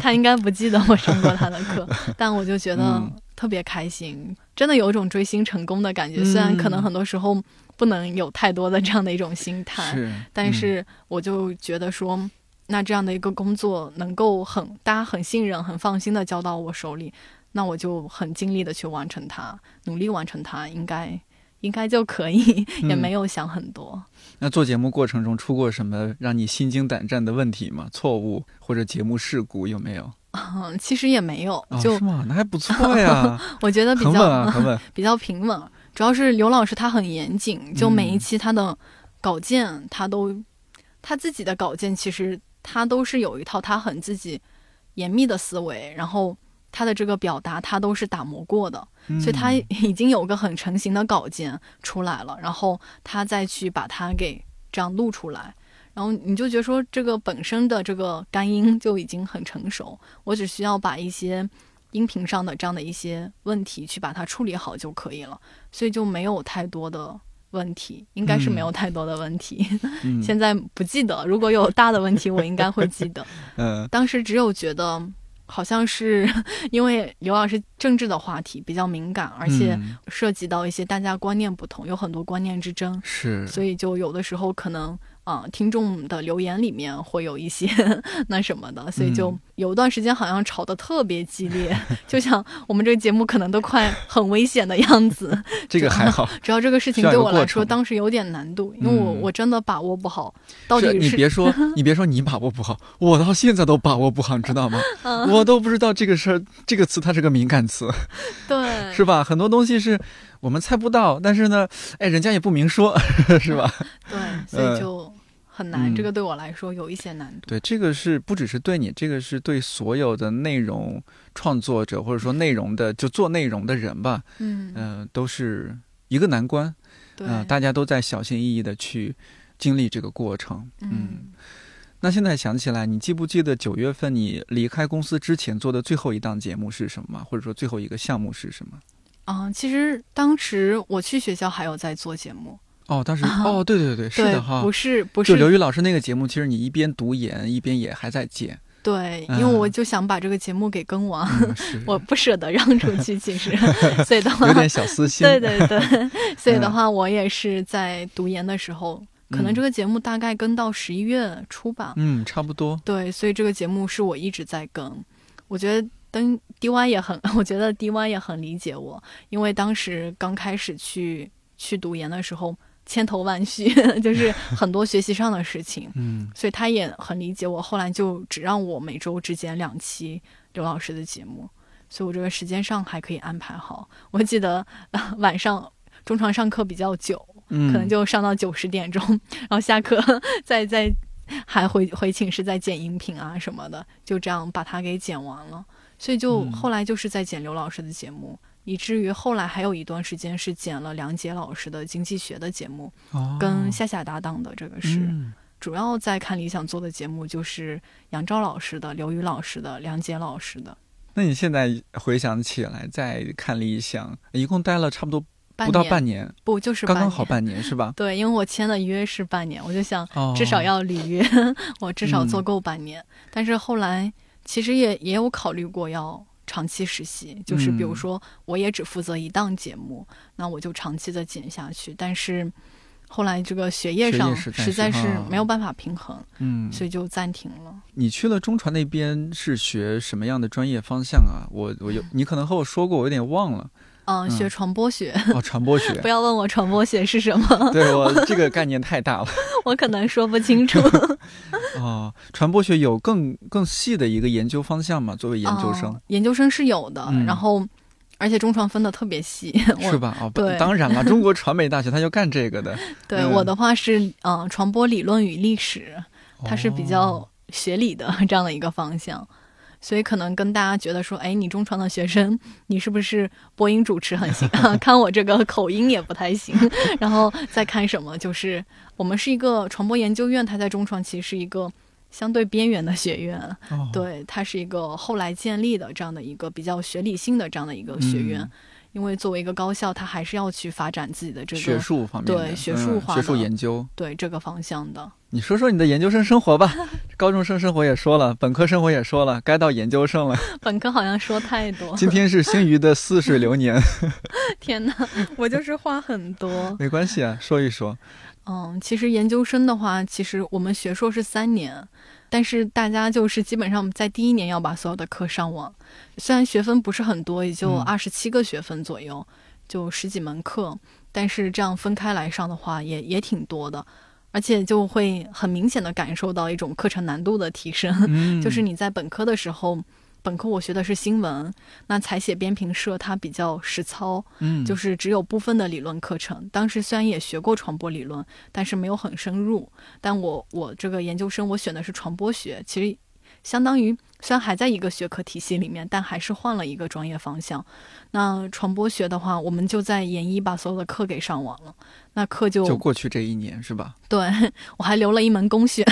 他应该不记得我上过他的课，但我就觉得特别开心，真的有一种追星成功的感觉。虽然可能很多时候。”不能有太多的这样的一种心态，但是我就觉得说，那这样的一个工作能够很大家很信任、很放心的交到我手里，那我就很尽力的去完成它，努力完成它，应该应该就可以，也没有想很多。那做节目过程中出过什么让你心惊胆战的问题吗？错误或者节目事故有没有？嗯，其实也没有，就是吗？那还不错呀，我觉得比较 比较平稳。主要是刘老师他很严谨，就每一期他的稿件，他都他自己的稿件，其实他都是有一套他很自己严密的思维，然后他的这个表达他都是打磨过的，所以他已经有个很成型的稿件出来了，然后他再去把它给这样录出来，然后你就觉得说这个本身的这个干音就已经很成熟，我只需要把一些。音频上的这样的一些问题，去把它处理好就可以了，所以就没有太多的问题，应该是没有太多的问题。现在不记得，如果有大的问题，我应该会记得。嗯，当时只有觉得，好像是因为刘老师政治的话题比较敏感，而且涉及到一些大家观念不同，有很多观念之争，是，所以就有的时候可能。啊，听众的留言里面会有一些 那什么的，所以就有一段时间好像吵得特别激烈，就像我们这个节目可能都快很危险的样子。这个还好，主要这个事情对我来说当时有点难度，因为我我真的把握不好。到底你别说，你别说你把握不好，我到现在都把握不好，你知道吗？我都不知道这个事儿，这个词它是个敏感词，对，是吧？很多东西是。我们猜不到，但是呢，哎，人家也不明说，是吧？对，所以就很难。这个对我来说有一些难度。对，这个是不只是对你，这个是对所有的内容创作者或者说内容的就做内容的人吧。嗯嗯，都是一个难关。对，大家都在小心翼翼的去经历这个过程。嗯，那现在想起来，你记不记得九月份你离开公司之前做的最后一档节目是什么？或者说最后一个项目是什么？嗯，其实当时我去学校还有在做节目哦。当时哦，对对对，是的哈，不是不是，就刘宇老师那个节目，其实你一边读研一边也还在剪。对，因为我就想把这个节目给更完，我不舍得让出去，其实，所以的话有点小私心。对对对，所以的话，我也是在读研的时候，可能这个节目大概更到十一月初吧。嗯，差不多。对，所以这个节目是我一直在更，我觉得。登 DY 也很，我觉得 DY 也很理解我，因为当时刚开始去去读研的时候，千头万绪，就是很多学习上的事情，嗯，所以他也很理解我。后来就只让我每周只剪两期刘老师的节目，所以我这个时间上还可以安排好。我记得 晚上中场上课比较久，可能就上到九十点钟，然后下课再再还回回寝室再剪音频啊什么的，就这样把它给剪完了。所以就后来就是在剪刘老师的节目，以至于后来还有一段时间是剪了梁杰老师的经济学的节目，跟夏夏搭档的这个是主要在看理想做的节目，就是杨昭老师的、刘宇老师的、梁杰老师的。那你现在回想起来在看理想，一共待了差不多不到半年，不就是刚刚好半年是吧？对，因为我签的约是半年，我就想至少要履约，我至少做够半年。但是后来。其实也也有考虑过要长期实习，就是比如说我也只负责一档节目，那我就长期的剪下去。但是后来这个学业上实在是没有办法平衡，嗯，所以就暂停了。你去了中传那边是学什么样的专业方向啊？我我有你可能和我说过，我有点忘了。嗯，学传播学哦，传播学。不要问我传播学是什么，对我这个概念太大了，我可能说不清楚。哦，传播学有更更细的一个研究方向吗？作为研究生，研究生是有的，然后而且中传分的特别细，是吧？哦，对，当然了，中国传媒大学他就干这个的。对我的话是嗯，传播理论与历史，它是比较学理的这样的一个方向。所以可能跟大家觉得说，哎，你中传的学生，你是不是播音主持很行？看我这个口音也不太行。然后再看什么，就是我们是一个传播研究院，它在中传其实是一个相对边缘的学院。对，它是一个后来建立的这样的一个比较学理性的这样的一个学院。因为作为一个高校，它还是要去发展自己的这个学术方面，对学术化、学术研究，对这个方向的。你说说你的研究生生活吧，高中生生活也说了，本科生活也说了，该到研究生了。本科好像说太多。今天是星鱼的似水流年。天哪，我就是话很多。没关系啊，说一说。嗯，其实研究生的话，其实我们学硕是三年。但是大家就是基本上在第一年要把所有的课上完，虽然学分不是很多，也就二十七个学分左右，就十几门课，但是这样分开来上的话，也也挺多的，而且就会很明显的感受到一种课程难度的提升，就是你在本科的时候。本科我学的是新闻，那采写编评社它比较实操，嗯，就是只有部分的理论课程。当时虽然也学过传播理论，但是没有很深入。但我我这个研究生我选的是传播学，其实。相当于虽然还在一个学科体系里面，但还是换了一个专业方向。那传播学的话，我们就在研一把所有的课给上完了。那课就就过去这一年是吧？对，我还留了一门公选，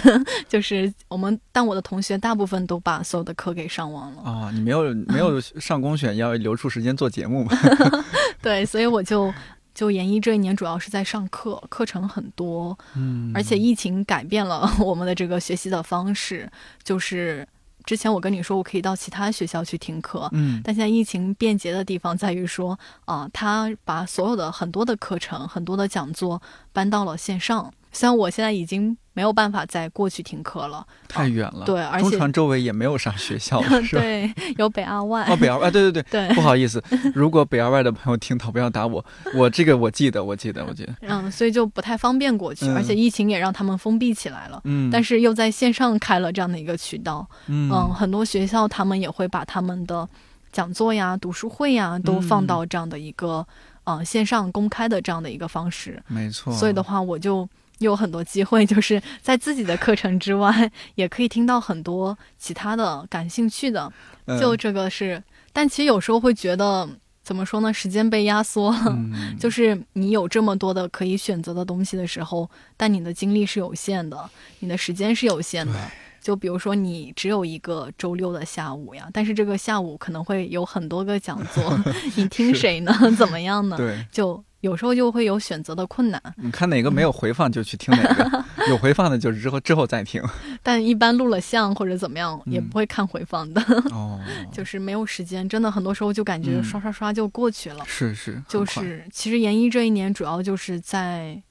就是我们，但我的同学大部分都把所有的课给上完了。啊，你没有没有上公选，要留出时间做节目吗？对，所以我就就研一这一年主要是在上课，课程很多，嗯，而且疫情改变了 我们的这个学习的方式，就是。之前我跟你说，我可以到其他学校去听课，嗯，但现在疫情便捷的地方在于说，啊，他把所有的很多的课程、很多的讲座搬到了线上。虽然我现在已经没有办法再过去听课了，太远了。对，而且中传周围也没有啥学校，是吧？对，有北二外。哦，北二外，对对对对。不好意思，如果北二外的朋友听到，不要打我。我这个我记得，我记得，我记得。嗯，所以就不太方便过去，而且疫情也让他们封闭起来了。嗯。但是又在线上开了这样的一个渠道。嗯。嗯，很多学校他们也会把他们的讲座呀、读书会呀都放到这样的一个呃线上公开的这样的一个方式。没错。所以的话，我就。有很多机会，就是在自己的课程之外，也可以听到很多其他的感兴趣的。就这个是，但其实有时候会觉得，怎么说呢？时间被压缩了。就是你有这么多的可以选择的东西的时候，但你的精力是有限的，你的时间是有限的。就比如说，你只有一个周六的下午呀，但是这个下午可能会有很多个讲座，你听谁呢？怎么样呢？对，就。有时候就会有选择的困难。你看哪个没有回放就去听哪个，有回放的就之后之后再听。但一般录了像或者怎么样也不会看回放的。哦，就是没有时间，真的很多时候就感觉刷刷刷就过去了。是是，就是其实研一这一年主要就是在。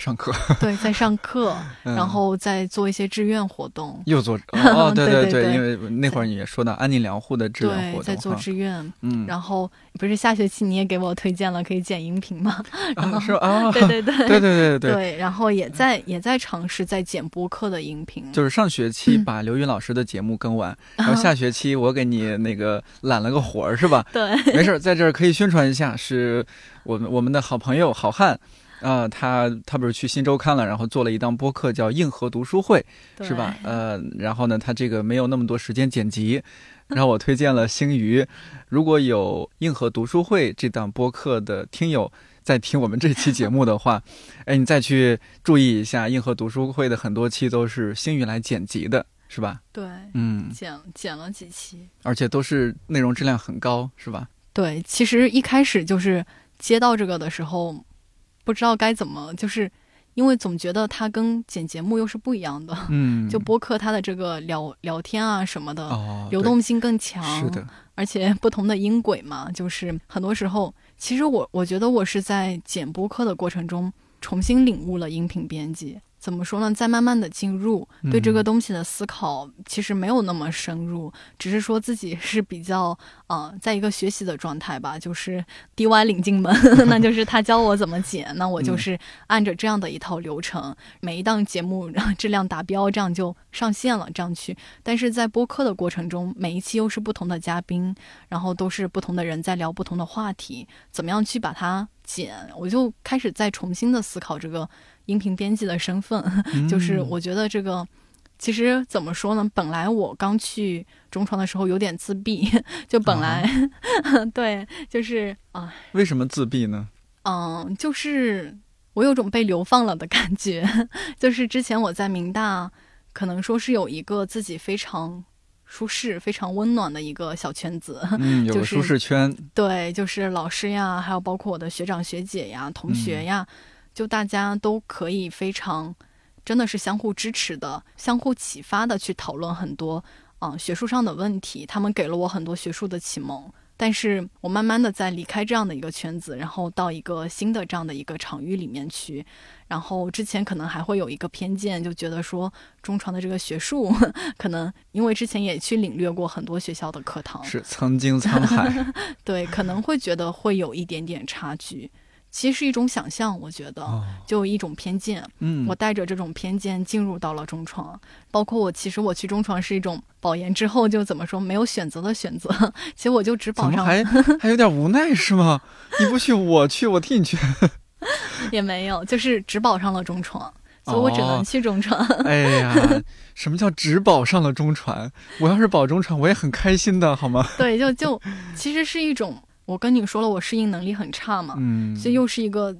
上课。对在上课 然后在做一些志愿活动。又做哦 对对对因为那会儿你也说到安宁粮户的志愿活动在做志愿嗯。然后不是下学期你也给我推荐了可以剪音频吗？然后说啊。对对对。对对对对然后也在也在尝试在剪播客的音频就是上学期把刘宇老师的节目更完然后下学期我给你那个揽了个活儿是吧？对。没事儿在这儿可以宣传一下是我们我们的好朋友好汉啊，他他不是去新周刊了，然后做了一档播客叫硬核读书会，是吧？呃，然后呢，他这个没有那么多时间剪辑，然后我推荐了星鱼。如果有硬核读书会这档播客的听友在听我们这期节目的话，哎，你再去注意一下，硬核读书会的很多期都是星鱼来剪辑的，是吧？对，嗯，剪剪了几期，而且都是内容质量很高，是吧？对，其实一开始就是接到这个的时候。不知道该怎么，就是因为总觉得它跟剪节目又是不一样的。嗯，就播客它的这个聊聊天啊什么的，流动性更强。是的。而且不同的音轨嘛，就是很多时候，其实我我觉得我是在剪播客的过程中重新领悟了音频编辑。怎么说呢？在慢慢的进入对这个东西的思考，其实没有那么深入，只是说自己是比较呃，在一个学习的状态吧，就是 DY 领进门，那就是他教我怎么剪，那我就是按着这样的一套流程，每一档节目质量达标，这样就上线了，这样去。但是在播客的过程中，每一期又是不同的嘉宾，然后都是不同的人在聊不同的话题，怎么样去把它剪？我就开始再重新的思考这个。音频编辑的身份，就是我觉得这个，其实怎么说呢？本来我刚去中传的时候有点自闭，就本来 对，就是啊。为什么自闭呢？嗯，就是我有种被流放了的感觉。就是之前我在明大，可能说是有一个自己非常舒适、非常温暖的一个小圈子，嗯，有个舒适圈。对，就是老师呀，还有包括我的学长学姐呀、同学呀。就大家都可以非常，真的是相互支持的、相互启发的去讨论很多，嗯，学术上的问题。他们给了我很多学术的启蒙。但是我慢慢的在离开这样的一个圈子，然后到一个新的这样的一个场域里面去。然后之前可能还会有一个偏见，就觉得说中传的这个学术，可能因为之前也去领略过很多学校的课堂，是曾经沧海，对，可能会觉得会有一点点差距。其实是一种想象，我觉得就一种偏见。嗯，我带着这种偏见进入到了中创，包括我，其实我去中创是一种保研之后就怎么说没有选择的选择。其实我就只保上，还还有点无奈是吗？你不去，我去，我替你去。也没有，就是只保上了中创，所以我只能去中传。哎呀，什么叫只保上了中传？我要是保中传，我也很开心的，好吗？对，就就其实是一种。我跟你说了，我适应能力很差嘛，所以又是一个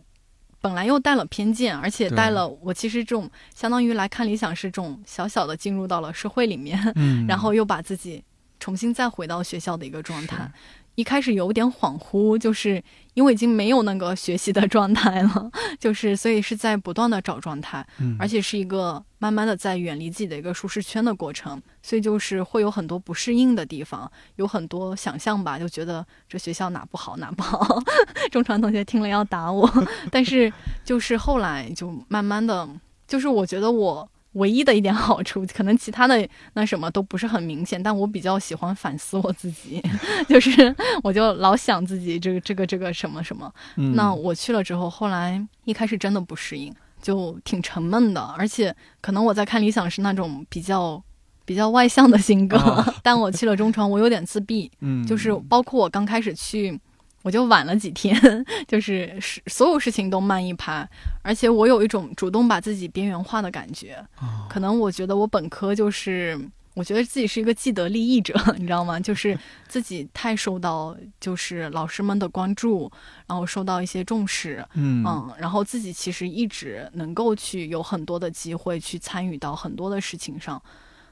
本来又带了偏见，而且带了我其实这种相当于来看理想是这种小小的进入到了社会里面，然后又把自己重新再回到学校的一个状态。一开始有点恍惚，就是因为已经没有那个学习的状态了，就是所以是在不断的找状态，而且是一个慢慢的在远离自己的一个舒适圈的过程，所以就是会有很多不适应的地方，有很多想象吧，就觉得这学校哪不好哪不好，中传同学听了要打我，但是就是后来就慢慢的就是我觉得我。唯一的一点好处，可能其他的那什么都不是很明显，但我比较喜欢反思我自己，就是我就老想自己这个这个这个什么什么。那我去了之后，后来一开始真的不适应，就挺沉闷的，而且可能我在看理想是那种比较比较外向的性格，但我去了中传，我有点自闭，嗯，就是包括我刚开始去。我就晚了几天，就是是所有事情都慢一拍，而且我有一种主动把自己边缘化的感觉。可能我觉得我本科就是，我觉得自己是一个既得利益者，你知道吗？就是自己太受到就是老师们的关注，然后受到一些重视，嗯嗯，然后自己其实一直能够去有很多的机会去参与到很多的事情上。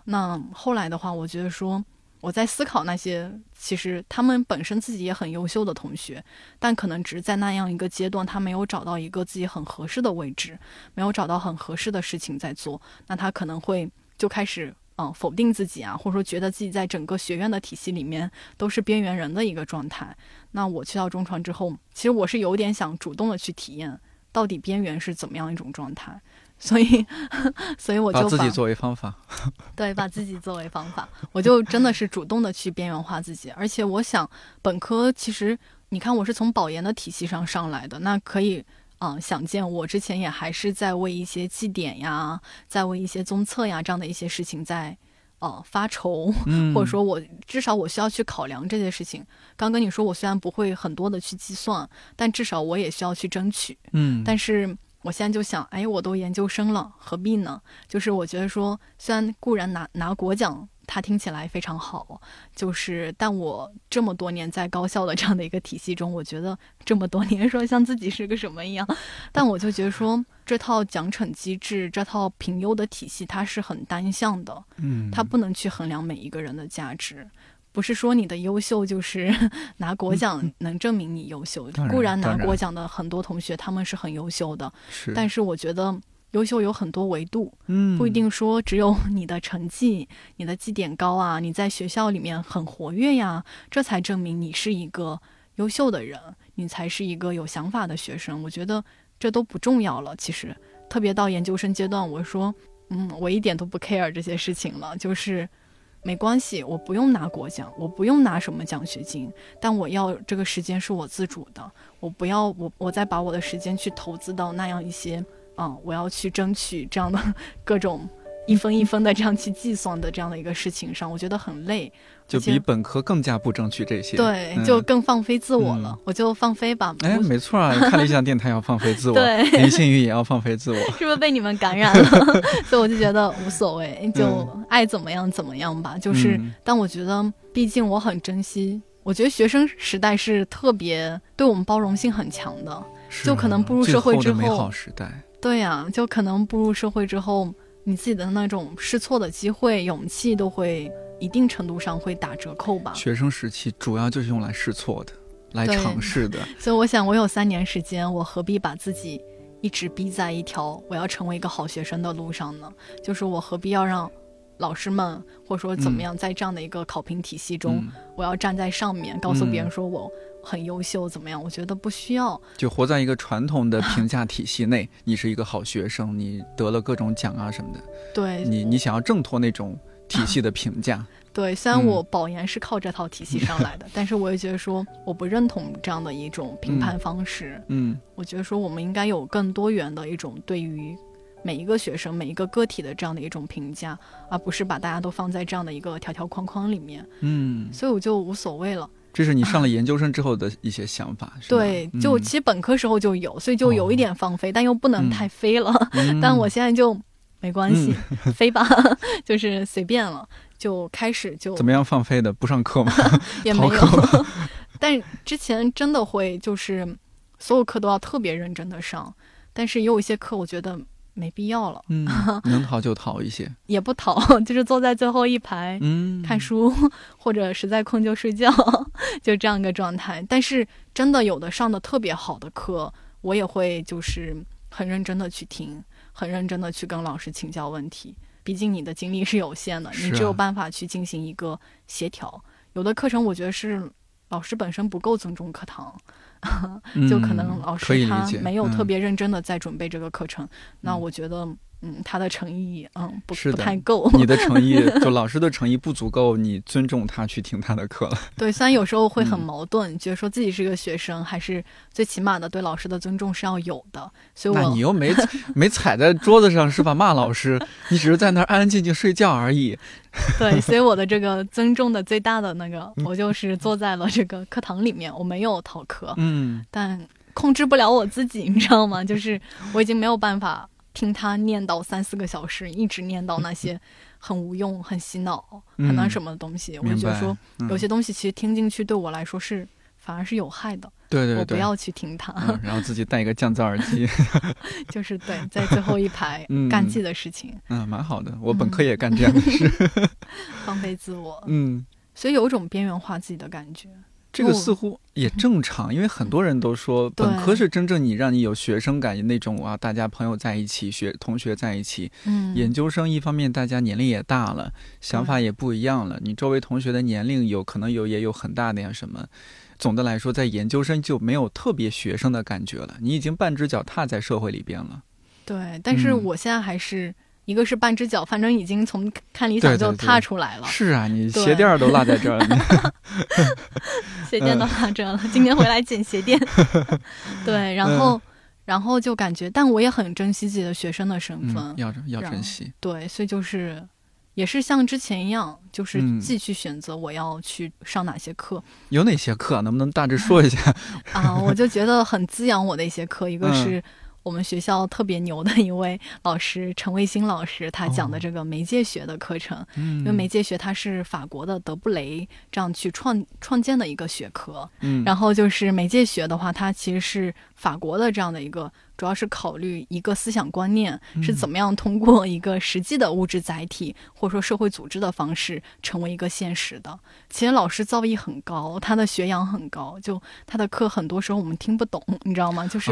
那后来的话，我觉得说。我在思考那些其实他们本身自己也很优秀的同学，但可能只是在那样一个阶段，他没有找到一个自己很合适的位置，没有找到很合适的事情在做，那他可能会就开始嗯否定自己啊，或者说觉得自己在整个学院的体系里面都是边缘人的一个状态。那我去到中传之后，其实我是有点想主动的去体验到底边缘是怎么样一种状态。所以，所以我就把自己作为方法，对，把自己作为方法，我就真的是主动的去边缘化自己。而且我想，本科其实你看，我是从保研的体系上上来的，那可以啊，想见我之前也还是在为一些绩点呀，在为一些综测呀这样的一些事情在呃发愁，或者说我至少我需要去考量这些事情。刚跟你说，我虽然不会很多的去计算，但至少我也需要去争取。嗯，但是。我现在就想，哎，我都研究生了，何必呢？就是我觉得说，虽然固然拿拿国奖，它听起来非常好，就是，但我这么多年在高校的这样的一个体系中，我觉得这么多年说像自己是个什么一样，但我就觉得说，这套奖惩机制，这套评优的体系，它是很单向的，嗯，它不能去衡量每一个人的价值。不是说你的优秀就是 拿国奖能证明你优秀，固然拿国奖的很多同学他们是很优秀的，但是我觉得优秀有很多维度，嗯，不一定说只有 你的成绩、你的绩点高啊，你在学校里面很活跃呀，这才证明你是一个优秀的人，你才是一个有想法的学生。我觉得这都不重要了。其实，特别到研究生阶段，我说，嗯，我一点都不 care 这些事情了，就是。没关系，我不用拿国奖，我不用拿什么奖学金，但我要这个时间是我自主的，我不要我我再把我的时间去投资到那样一些，啊，我要去争取这样的 各种。一分一分的这样去计算的这样的一个事情上，我觉得很累，就比本科更加不争取这些，对，就更放飞自我了。我就放飞吧。哎，没错啊，看理想电台要放飞自我，对，林心宇也要放飞自我，是不是被你们感染了？所以我就觉得无所谓，就爱怎么样怎么样吧。就是，但我觉得，毕竟我很珍惜，我觉得学生时代是特别对我们包容性很强的，就可能步入社会之后，美好时代，对呀，就可能步入社会之后。你自己的那种试错的机会、勇气都会一定程度上会打折扣吧。学生时期主要就是用来试错的，来尝试的。所以我想，我有三年时间，我何必把自己一直逼在一条我要成为一个好学生的路上呢？就是我何必要让老师们或者说怎么样，在这样的一个考评体系中，我要站在上面告诉别人说我。很优秀，怎么样？我觉得不需要，就活在一个传统的评 价体系内。你是一个好学生，你得了各种奖啊什么的。对，你你想要挣脱那种体系的评价。对，虽然我保研是靠这套体系上来的，但是我也觉得说我不认同这样的一种评判方式。嗯，我觉得说我们应该有更多元的一种对于每一个学生、每一个个体的这样的一种评价，而不是把大家都放在这样的一个条条框框里面。嗯，所以我就无所谓了。这是你上了研究生之后的一些想法，对，就其实本科时候就有，所以就有一点放飞，但又不能太飞了。但我现在就没关系，飞吧，就是随便了，就开始就怎么样放飞的？不上课吗？也没有，但之前真的会，就是所有课都要特别认真的上，但是也有一些课，我觉得。没必要了，嗯，能逃就逃一些，也不逃，就是坐在最后一排，嗯，看书，或者实在困就睡觉，就这样一个状态。但是真的有的上的特别好的课，我也会就是很认真的去听，很认真的去跟老师请教问题。毕竟你的精力是有限的，你只有办法去进行一个协调。有的课程我觉得是老师本身不够尊重课堂。就可能老师他没有特别认真的在准备这个课程，那我觉得。嗯，他的诚意，嗯，不不太够。你的诚意，就老师的诚意不足够，你尊重他去听他的课了。对，虽然有时候会很矛盾，觉得说自己是个学生，还是最起码的对老师的尊重是要有的。所以，那你又没 没踩在桌子上是吧？骂老师，你只是在那儿安安静静睡觉而已。对，所以我的这个尊重的最大的那个，我就是坐在了这个课堂里面，我没有逃课。嗯，但控制不了我自己，你知道吗？就是我已经没有办法。听他念叨三四个小时，一直念叨那些很无用、很洗脑、很那什么的东西，我就觉得说，有些东西其实听进去对我来说是反而是有害的。对对对，我不要去听他。然后自己戴一个降噪耳机，就是对，在最后一排 干自己的事情。嗯，蛮好的。我本科也干这样的事，放飞自我。嗯，所以有一种边缘化自己的感觉。这个似乎也正常，因为很多人都说本科是真正你让你有学生感那种啊，大家朋友在一起，学同学在一起。嗯，研究生一方面大家年龄也大了，想法也不一样了，你周围同学的年龄有可能有也有很大的呀什么。总的来说，在研究生就没有特别学生的感觉了，你已经半只脚踏在社会里边了。对，但是我现在还是。一个是半只脚，反正已经从看理想就踏出来了。是啊，你鞋垫都落在这儿了。鞋垫都落这儿了，今天回来捡鞋垫。对，然后，然后就感觉，但我也很珍惜自己的学生的身份，要要珍惜。对，所以就是，也是像之前一样，就是继续选择我要去上哪些课。有哪些课？能不能大致说一下？啊，我就觉得很滋养我的一些课，一个是。我们学校特别牛的一位老师陈卫星老师，他讲的这个媒介学的课程，因为媒介学它是法国的德布雷这样去创创建的一个学科，嗯，然后就是媒介学的话，它其实是法国的这样的一个。主要是考虑一个思想观念是怎么样通过一个实际的物质载体或者说社会组织的方式成为一个现实的。其实老师造诣很高，他的学养很高，就他的课很多时候我们听不懂，你知道吗？就是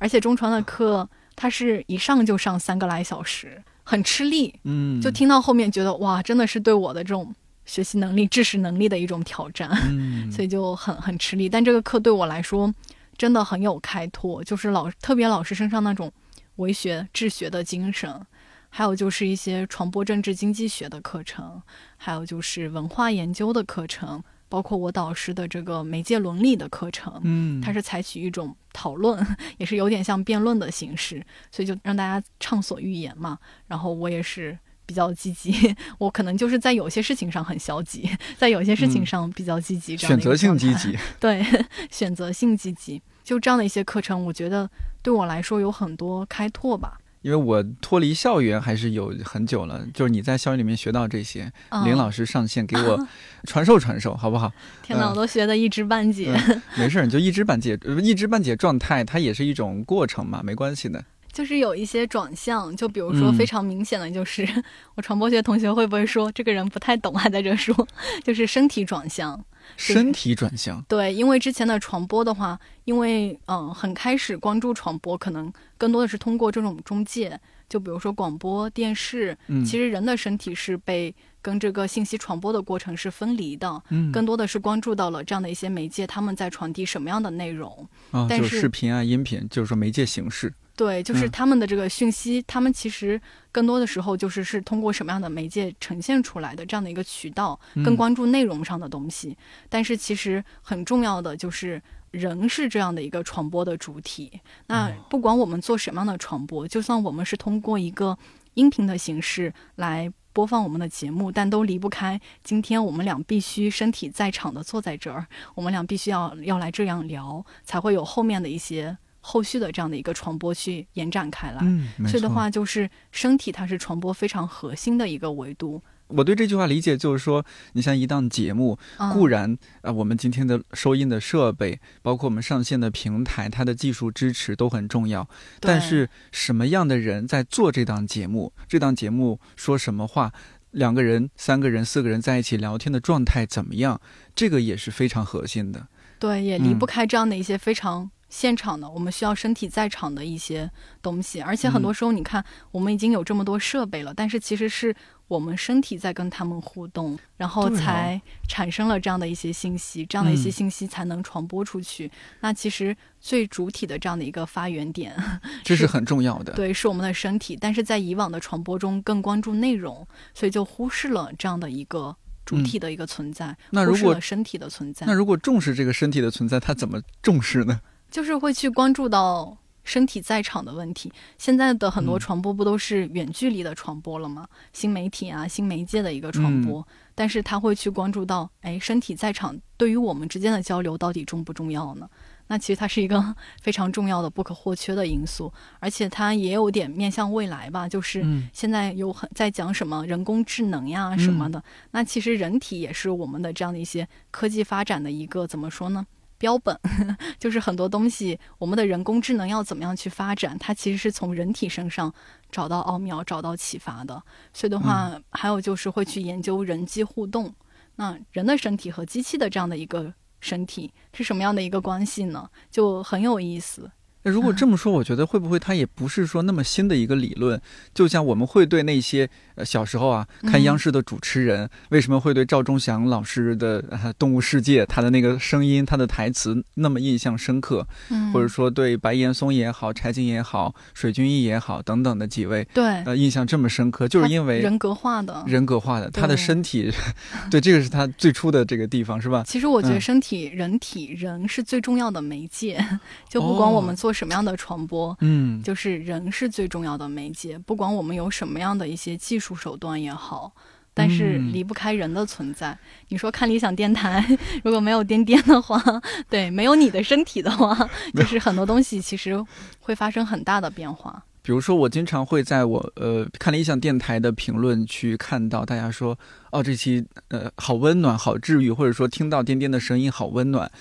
而且中传的课他是一上就上三个来小时，很吃力。嗯，就听到后面觉得哇，真的是对我的这种学习能力、知识能力的一种挑战，所以就很很吃力。但这个课对我来说真的很有开拓，就是老特别老师身上那种为学治学的精神，还有就是一些传播政治经济学的课程，还有就是文化研究的课程。包括我导师的这个媒介伦理的课程，嗯，它是采取一种讨论，也是有点像辩论的形式，所以就让大家畅所欲言嘛。然后我也是比较积极，我可能就是在有些事情上很消极，在有些事情上比较积极，选择性积极，对，选择性积极，就这样的一些课程，我觉得对我来说有很多开拓吧。因为我脱离校园还是有很久了，就是你在校园里面学到这些，林老师上线给我 传授传授，好不好？天哪，我都学的一知半解。没事，你就一知半解，一知半解状态，它也是一种过程嘛，没关系的。就是有一些转向，就比如说非常明显的就是，我传播学同学会不会说这个人不太懂，还在这说，就是身体转向。身体转向，对，因为之前的传播的话，因为嗯，很开始关注传播，可能更多的是通过这种中介，就比如说广播电视，嗯，其实人的身体是被跟这个信息传播的过程是分离的，嗯，更多的是关注到了这样的一些媒介，他们在传递什么样的内容，啊，就是视频啊、音频，就是说媒介形式。对，就是他们的这个讯息，他们其实更多的时候就是是通过什么样的媒介呈现出来的这样的一个渠道，更关注内容上的东西。但是其实很重要的就是人是这样的一个传播的主体。那不管我们做什么样的传播，就算我们是通过一个音频的形式来播放我们的节目，但都离不开今天我们俩必须身体在场的坐在这儿，我们俩必须要要来这样聊，才会有后面的一些。后续的这样的一个传播去延展开来，嗯，所以的话就是身体它是传播非常核心的一个维度。我对这句话理解就是说，你像一档节目，固然啊，我们今天的收音的设备，包括我们上线的平台，它的技术支持都很重要。但是什么样的人在做这档节目？这档节目说什么话？两个人、三个人、四个人在一起聊天的状态怎么样？这个也是非常核心的。对，也离不开这样的一些非常。现场的，我们需要身体在场的一些东西，而且很多时候，你看，我们已经有这么多设备了，但是其实是我们身体在跟他们互动，然后才产生了这样的一些信息，这样的一些信息才能传播出去。那其实最主体的这样的一个发源点，这是很重要的，对，是我们的身体。但是在以往的传播中，更关注内容，所以就忽视了这样的一个主体的一个存在，那如果身体的存在。那如果重视这个身体的存在，他怎么重视呢？就是会去关注到身体在场的问题。现在的很多传播不都是远距离的传播了吗？新媒体啊，新媒介的一个传播，但是他会去关注到，哎，身体在场对于我们之间的交流到底重不重要呢？那其实它是一个 非常重要的、不可或缺的因素，而且它也有点面向未来吧。就是现在有很在讲什么人工智能呀什么的，那其实人体也是我们的这样的一些科技发展的一个怎么说呢？标本 就是很多东西，我们的人工智能要怎么样去发展？它其实是从人体身上找到奥妙、找到启发的。所以的话，还有就是会去研究人机互动。那人的身体和机器的这样的一个身体是什么样的一个关系呢？就很有意思。那如果这么说，我觉得会不会它也不是说那么新的一个理论？就像我们会对那些呃小时候啊看央视的主持人，为什么会对赵忠祥老师的《动物世界》他的那个声音、他的台词那么印象深刻？嗯，或者说对白岩松也好、柴静也好、水均益也好等等的几位，对呃印象这么深刻，就是因为人格化的人格化的他的身体，对这个是他最初的这个地方是吧？其实我觉得身体、人体、人是最重要的媒介，就不管我们做。什么样的传播，嗯，就是人是最重要的媒介。不管我们有什么样的一些技术手段也好，但是离不开人的存在。你说看理想电台，如果没有颠颠的话，对，没有你的身体的话，就是很多东西其实会发生很大的变化。比如说，我经常会在我呃看理想电台的评论区看到大家说，哦，这期呃好温暖，好治愈，或者说听到颠颠的声音好温暖。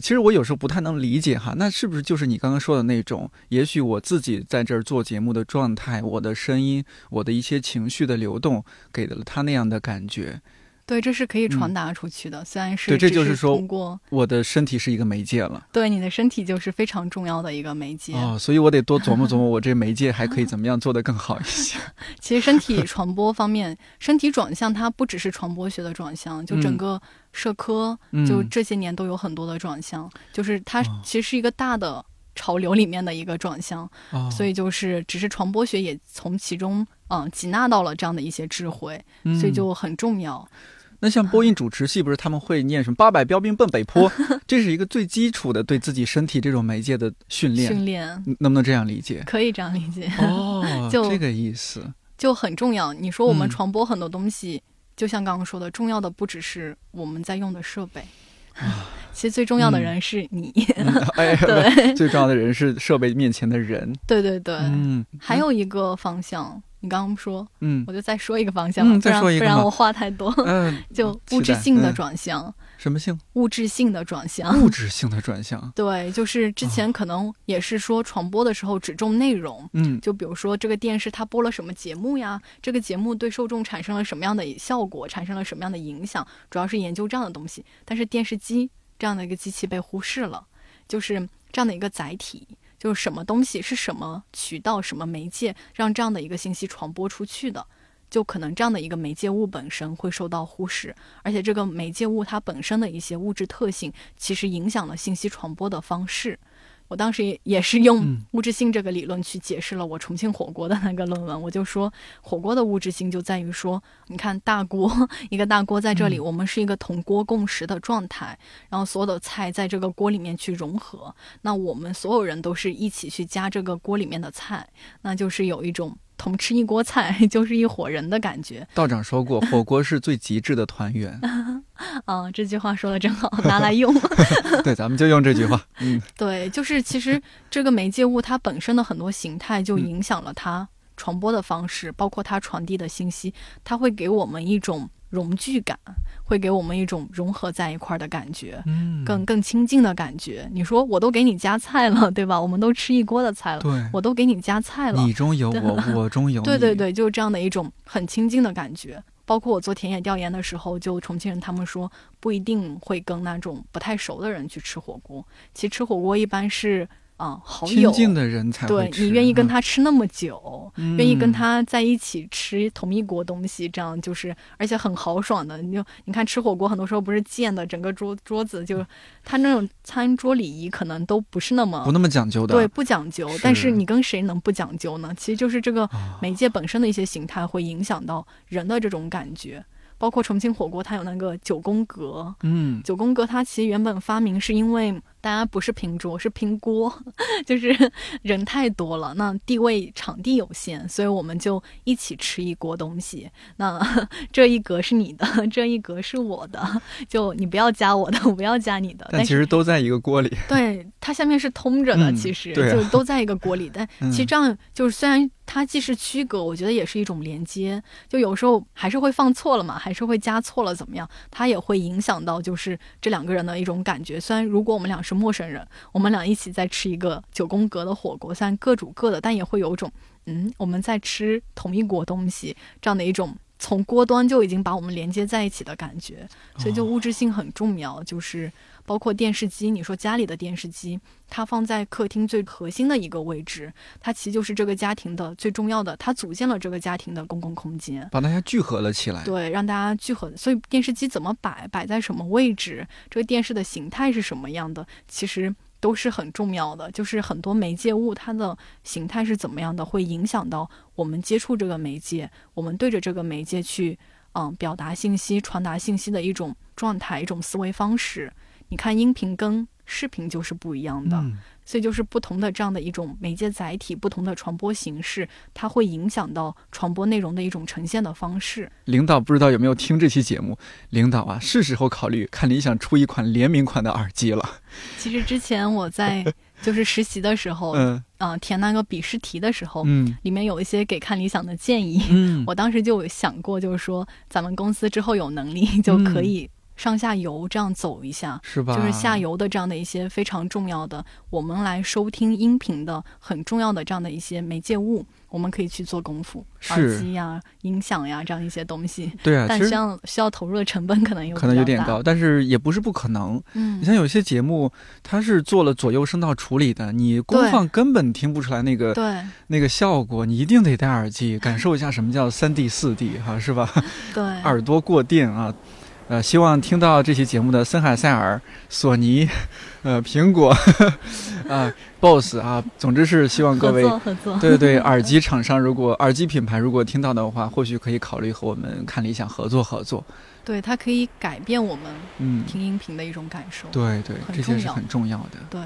其实我有时候不太能理解哈，那是不是就是你刚刚说的那种？也许我自己在这儿做节目的状态，我的声音，我的一些情绪的流动，给了他那样的感觉。对，这是可以传达出去的。虽然是对，这就是说通过我的身体是一个媒介了。对，你的身体就是非常重要的一个媒介哦，所以我得多琢磨琢磨，我这媒介还可以怎么样做得更好一些。其实身体传播方面，身体转向它不只是传播学的转向，就整个社科，就这些年都有很多的转向，就是它其实是一个大的。潮流里面的一个转向，所以就是只是传播学也从其中嗯挤纳到了这样的一些智慧，所以就很重要。那像播音主持系不是他们会念什么“八百标兵奔北坡”，这是一个最基础的对自己身体这种媒介的训练。训练能不能这样理解？可以这样理解哦，就这个意思就很重要。你说我们传播很多东西，就像刚刚说的，重要的不只是我们在用的设备。其实最重要的人是你，对，最重要的人是设备面前的人。对对对，嗯，还有一个方向，你刚刚说，嗯，我就再说一个方向，不然不然我话太多，嗯，就物质性的转向。什么性？物质性的转向。物质性的转向。对，就是之前可能也是说传播的时候只重内容，嗯，就比如说这个电视它播了什么节目呀，这个节目对受众产生了什么样的效果，产生了什么样的影响，主要是研究这样的东西。但是电视机这样的一个机器被忽视了，就是这样的一个载体，就是什么东西是什么渠道、什么媒介让这样的一个信息传播出去的。就可能这样的一个媒介物本身会受到忽视，而且这个媒介物它本身的一些物质特性，其实影响了信息传播的方式。我当时也也是用物质性这个理论去解释了我重庆火锅的那个论文。我就说，火锅的物质性就在于说，你看大锅，一个大锅在这里，我们是一个同锅共食的状态，然后所有的菜在这个锅里面去融合，那我们所有人都是一起去夹这个锅里面的菜，那就是有一种。同吃一锅菜 就是一伙人的感觉。道长说过，火锅是最极致的团圆。啊，这句话说的真好，拿来用。对，咱们就用这句话。嗯，对，就是其实这个媒介物它本身的很多形态就影响了它传播的方式，包括它传递的信息，它会给我们一种。融聚感会给我们一种融合在一块儿的感觉，嗯，更更亲近的感觉。你说我都给你加菜了，对吧？我们都吃一锅的菜了，对，我都给你加菜了。你中有我，我中有你。对对对，就是这样的一种很亲近的感觉。包括我做田野调研的时候，就重庆人他们说不一定会跟那种不太熟的人去吃火锅。其实吃火锅一般是。啊，好友，的人才对你愿意跟他吃那么久，愿意跟他在一起吃同一锅东西，这样就是而且很豪爽的。你就你看吃火锅，很多时候不是溅的整个桌桌子，就他那种餐桌礼仪可能都不是那么不那么讲究的，对，不讲究。但是你跟谁能不讲究呢？其实就是这个媒介本身的一些形态会影响到人的这种感觉。包括重庆火锅，它有那个九宫格。嗯，九宫格它其实原本发明是因为大家不是拼桌，是拼锅，就是人太多了，那地位场地有限，所以我们就一起吃一锅东西。那 这一格是你的，这一格是我的，就你不要加我的，我不要加你的。但其实都在一个锅里。对，它下面是通着的，其实就都在一个锅里。但其实这样就是虽然。它既是区隔，我觉得也是一种连接。就有时候还是会放错了嘛，还是会加错了，怎么样？它也会影响到就是这两个人的一种感觉。虽然如果我们俩是陌生人，我们俩一起在吃一个九宫格的火锅，虽然各煮各的，但也会有种嗯我们在吃同一锅东西这样的一种从锅端就已经把我们连接在一起的感觉。所以就物质性很重要，就是。包括电视机，你说家里的电视机，它放在客厅最核心的一个位置，它其实就是这个家庭的最重要的，它组建了这个家庭的公共空间，把大家聚合了起来。对，让大家聚合。所以电视机怎么摆，摆在什么位置，这个电视的形态是什么样的，其实都是很重要的。就是很多媒介物它的形态是怎么样的，会影响到我们接触这个媒介，我们对着这个媒介去，嗯，表达信息、传达信息的一种状态、一种思维方式。你看，音频跟视频就是不一样的，所以就是不同的这样的一种媒介载体，不同的传播形式，它会影响到传播内容的一种呈现的方式。领导不知道有没有听这期节目？领导啊，是时候考虑看理想出一款联名款的耳机了。其实之前我在 就是实习的时候，嗯，啊，填那个笔试题的时候，嗯，里面有一些给看理想的建议，嗯，我当时就想过，就是说咱们公司之后有能力就可以。上下游这样走一下，是吧？就是下游的这样的一些非常重要的，我们来收听音频的很重要的这样的一些媒介物。我们可以去做功夫，耳机呀、音响呀这样一些东西。对啊，但需要需要投入的成本可能有可能有点高，但是也不是不可能。嗯，你像有些节目，它是做了左右声道处理的，你功放根本听不出来那个对那个效果，你一定得戴耳机感受一下什么叫三 D 四 D 哈，是吧？对，耳朵过电啊。呃，希望听到这期节目的森海塞尔、索尼、呃苹果 啊、BOSS 啊，总之是希望各位合作，对对耳机厂商如果耳机品牌如果听到的话，或许可以考虑和我们看理想合作合作。对，它可以改变我们嗯听音频的一种感受。对对，这些是很重要的。对。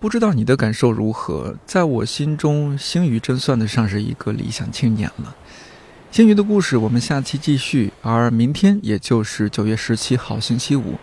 不知道你的感受如何？在我心中，星宇真算得上是一个理想青年了。星宇的故事，我们下期继续。而明天，也就是九月十七号星期五，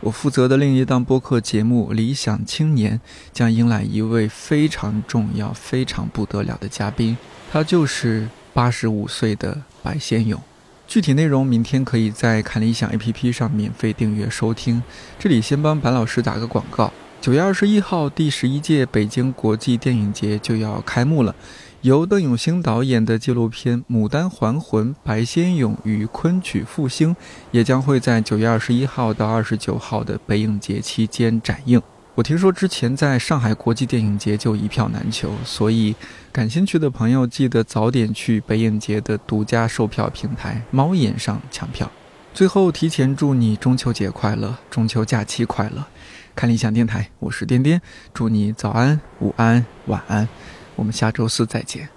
我负责的另一档播客节目《理想青年》将迎来一位非常重要、非常不得了的嘉宾，他就是八十五岁的白先勇。具体内容，明天可以在看理想 APP 上免费订阅收听。这里先帮白老师打个广告。九月二十一号，第十一届北京国际电影节就要开幕了。由邓永兴导演的纪录片《牡丹还魂：白先勇与昆曲复兴》也将会在九月二十一号到二十九号的北影节期间展映。我听说之前在上海国际电影节就一票难求，所以感兴趣的朋友记得早点去北影节的独家售票平台猫眼上抢票。最后，提前祝你中秋节快乐，中秋假期快乐。看理想电台，我是颠颠，祝你早安、午安、晚安，我们下周四再见。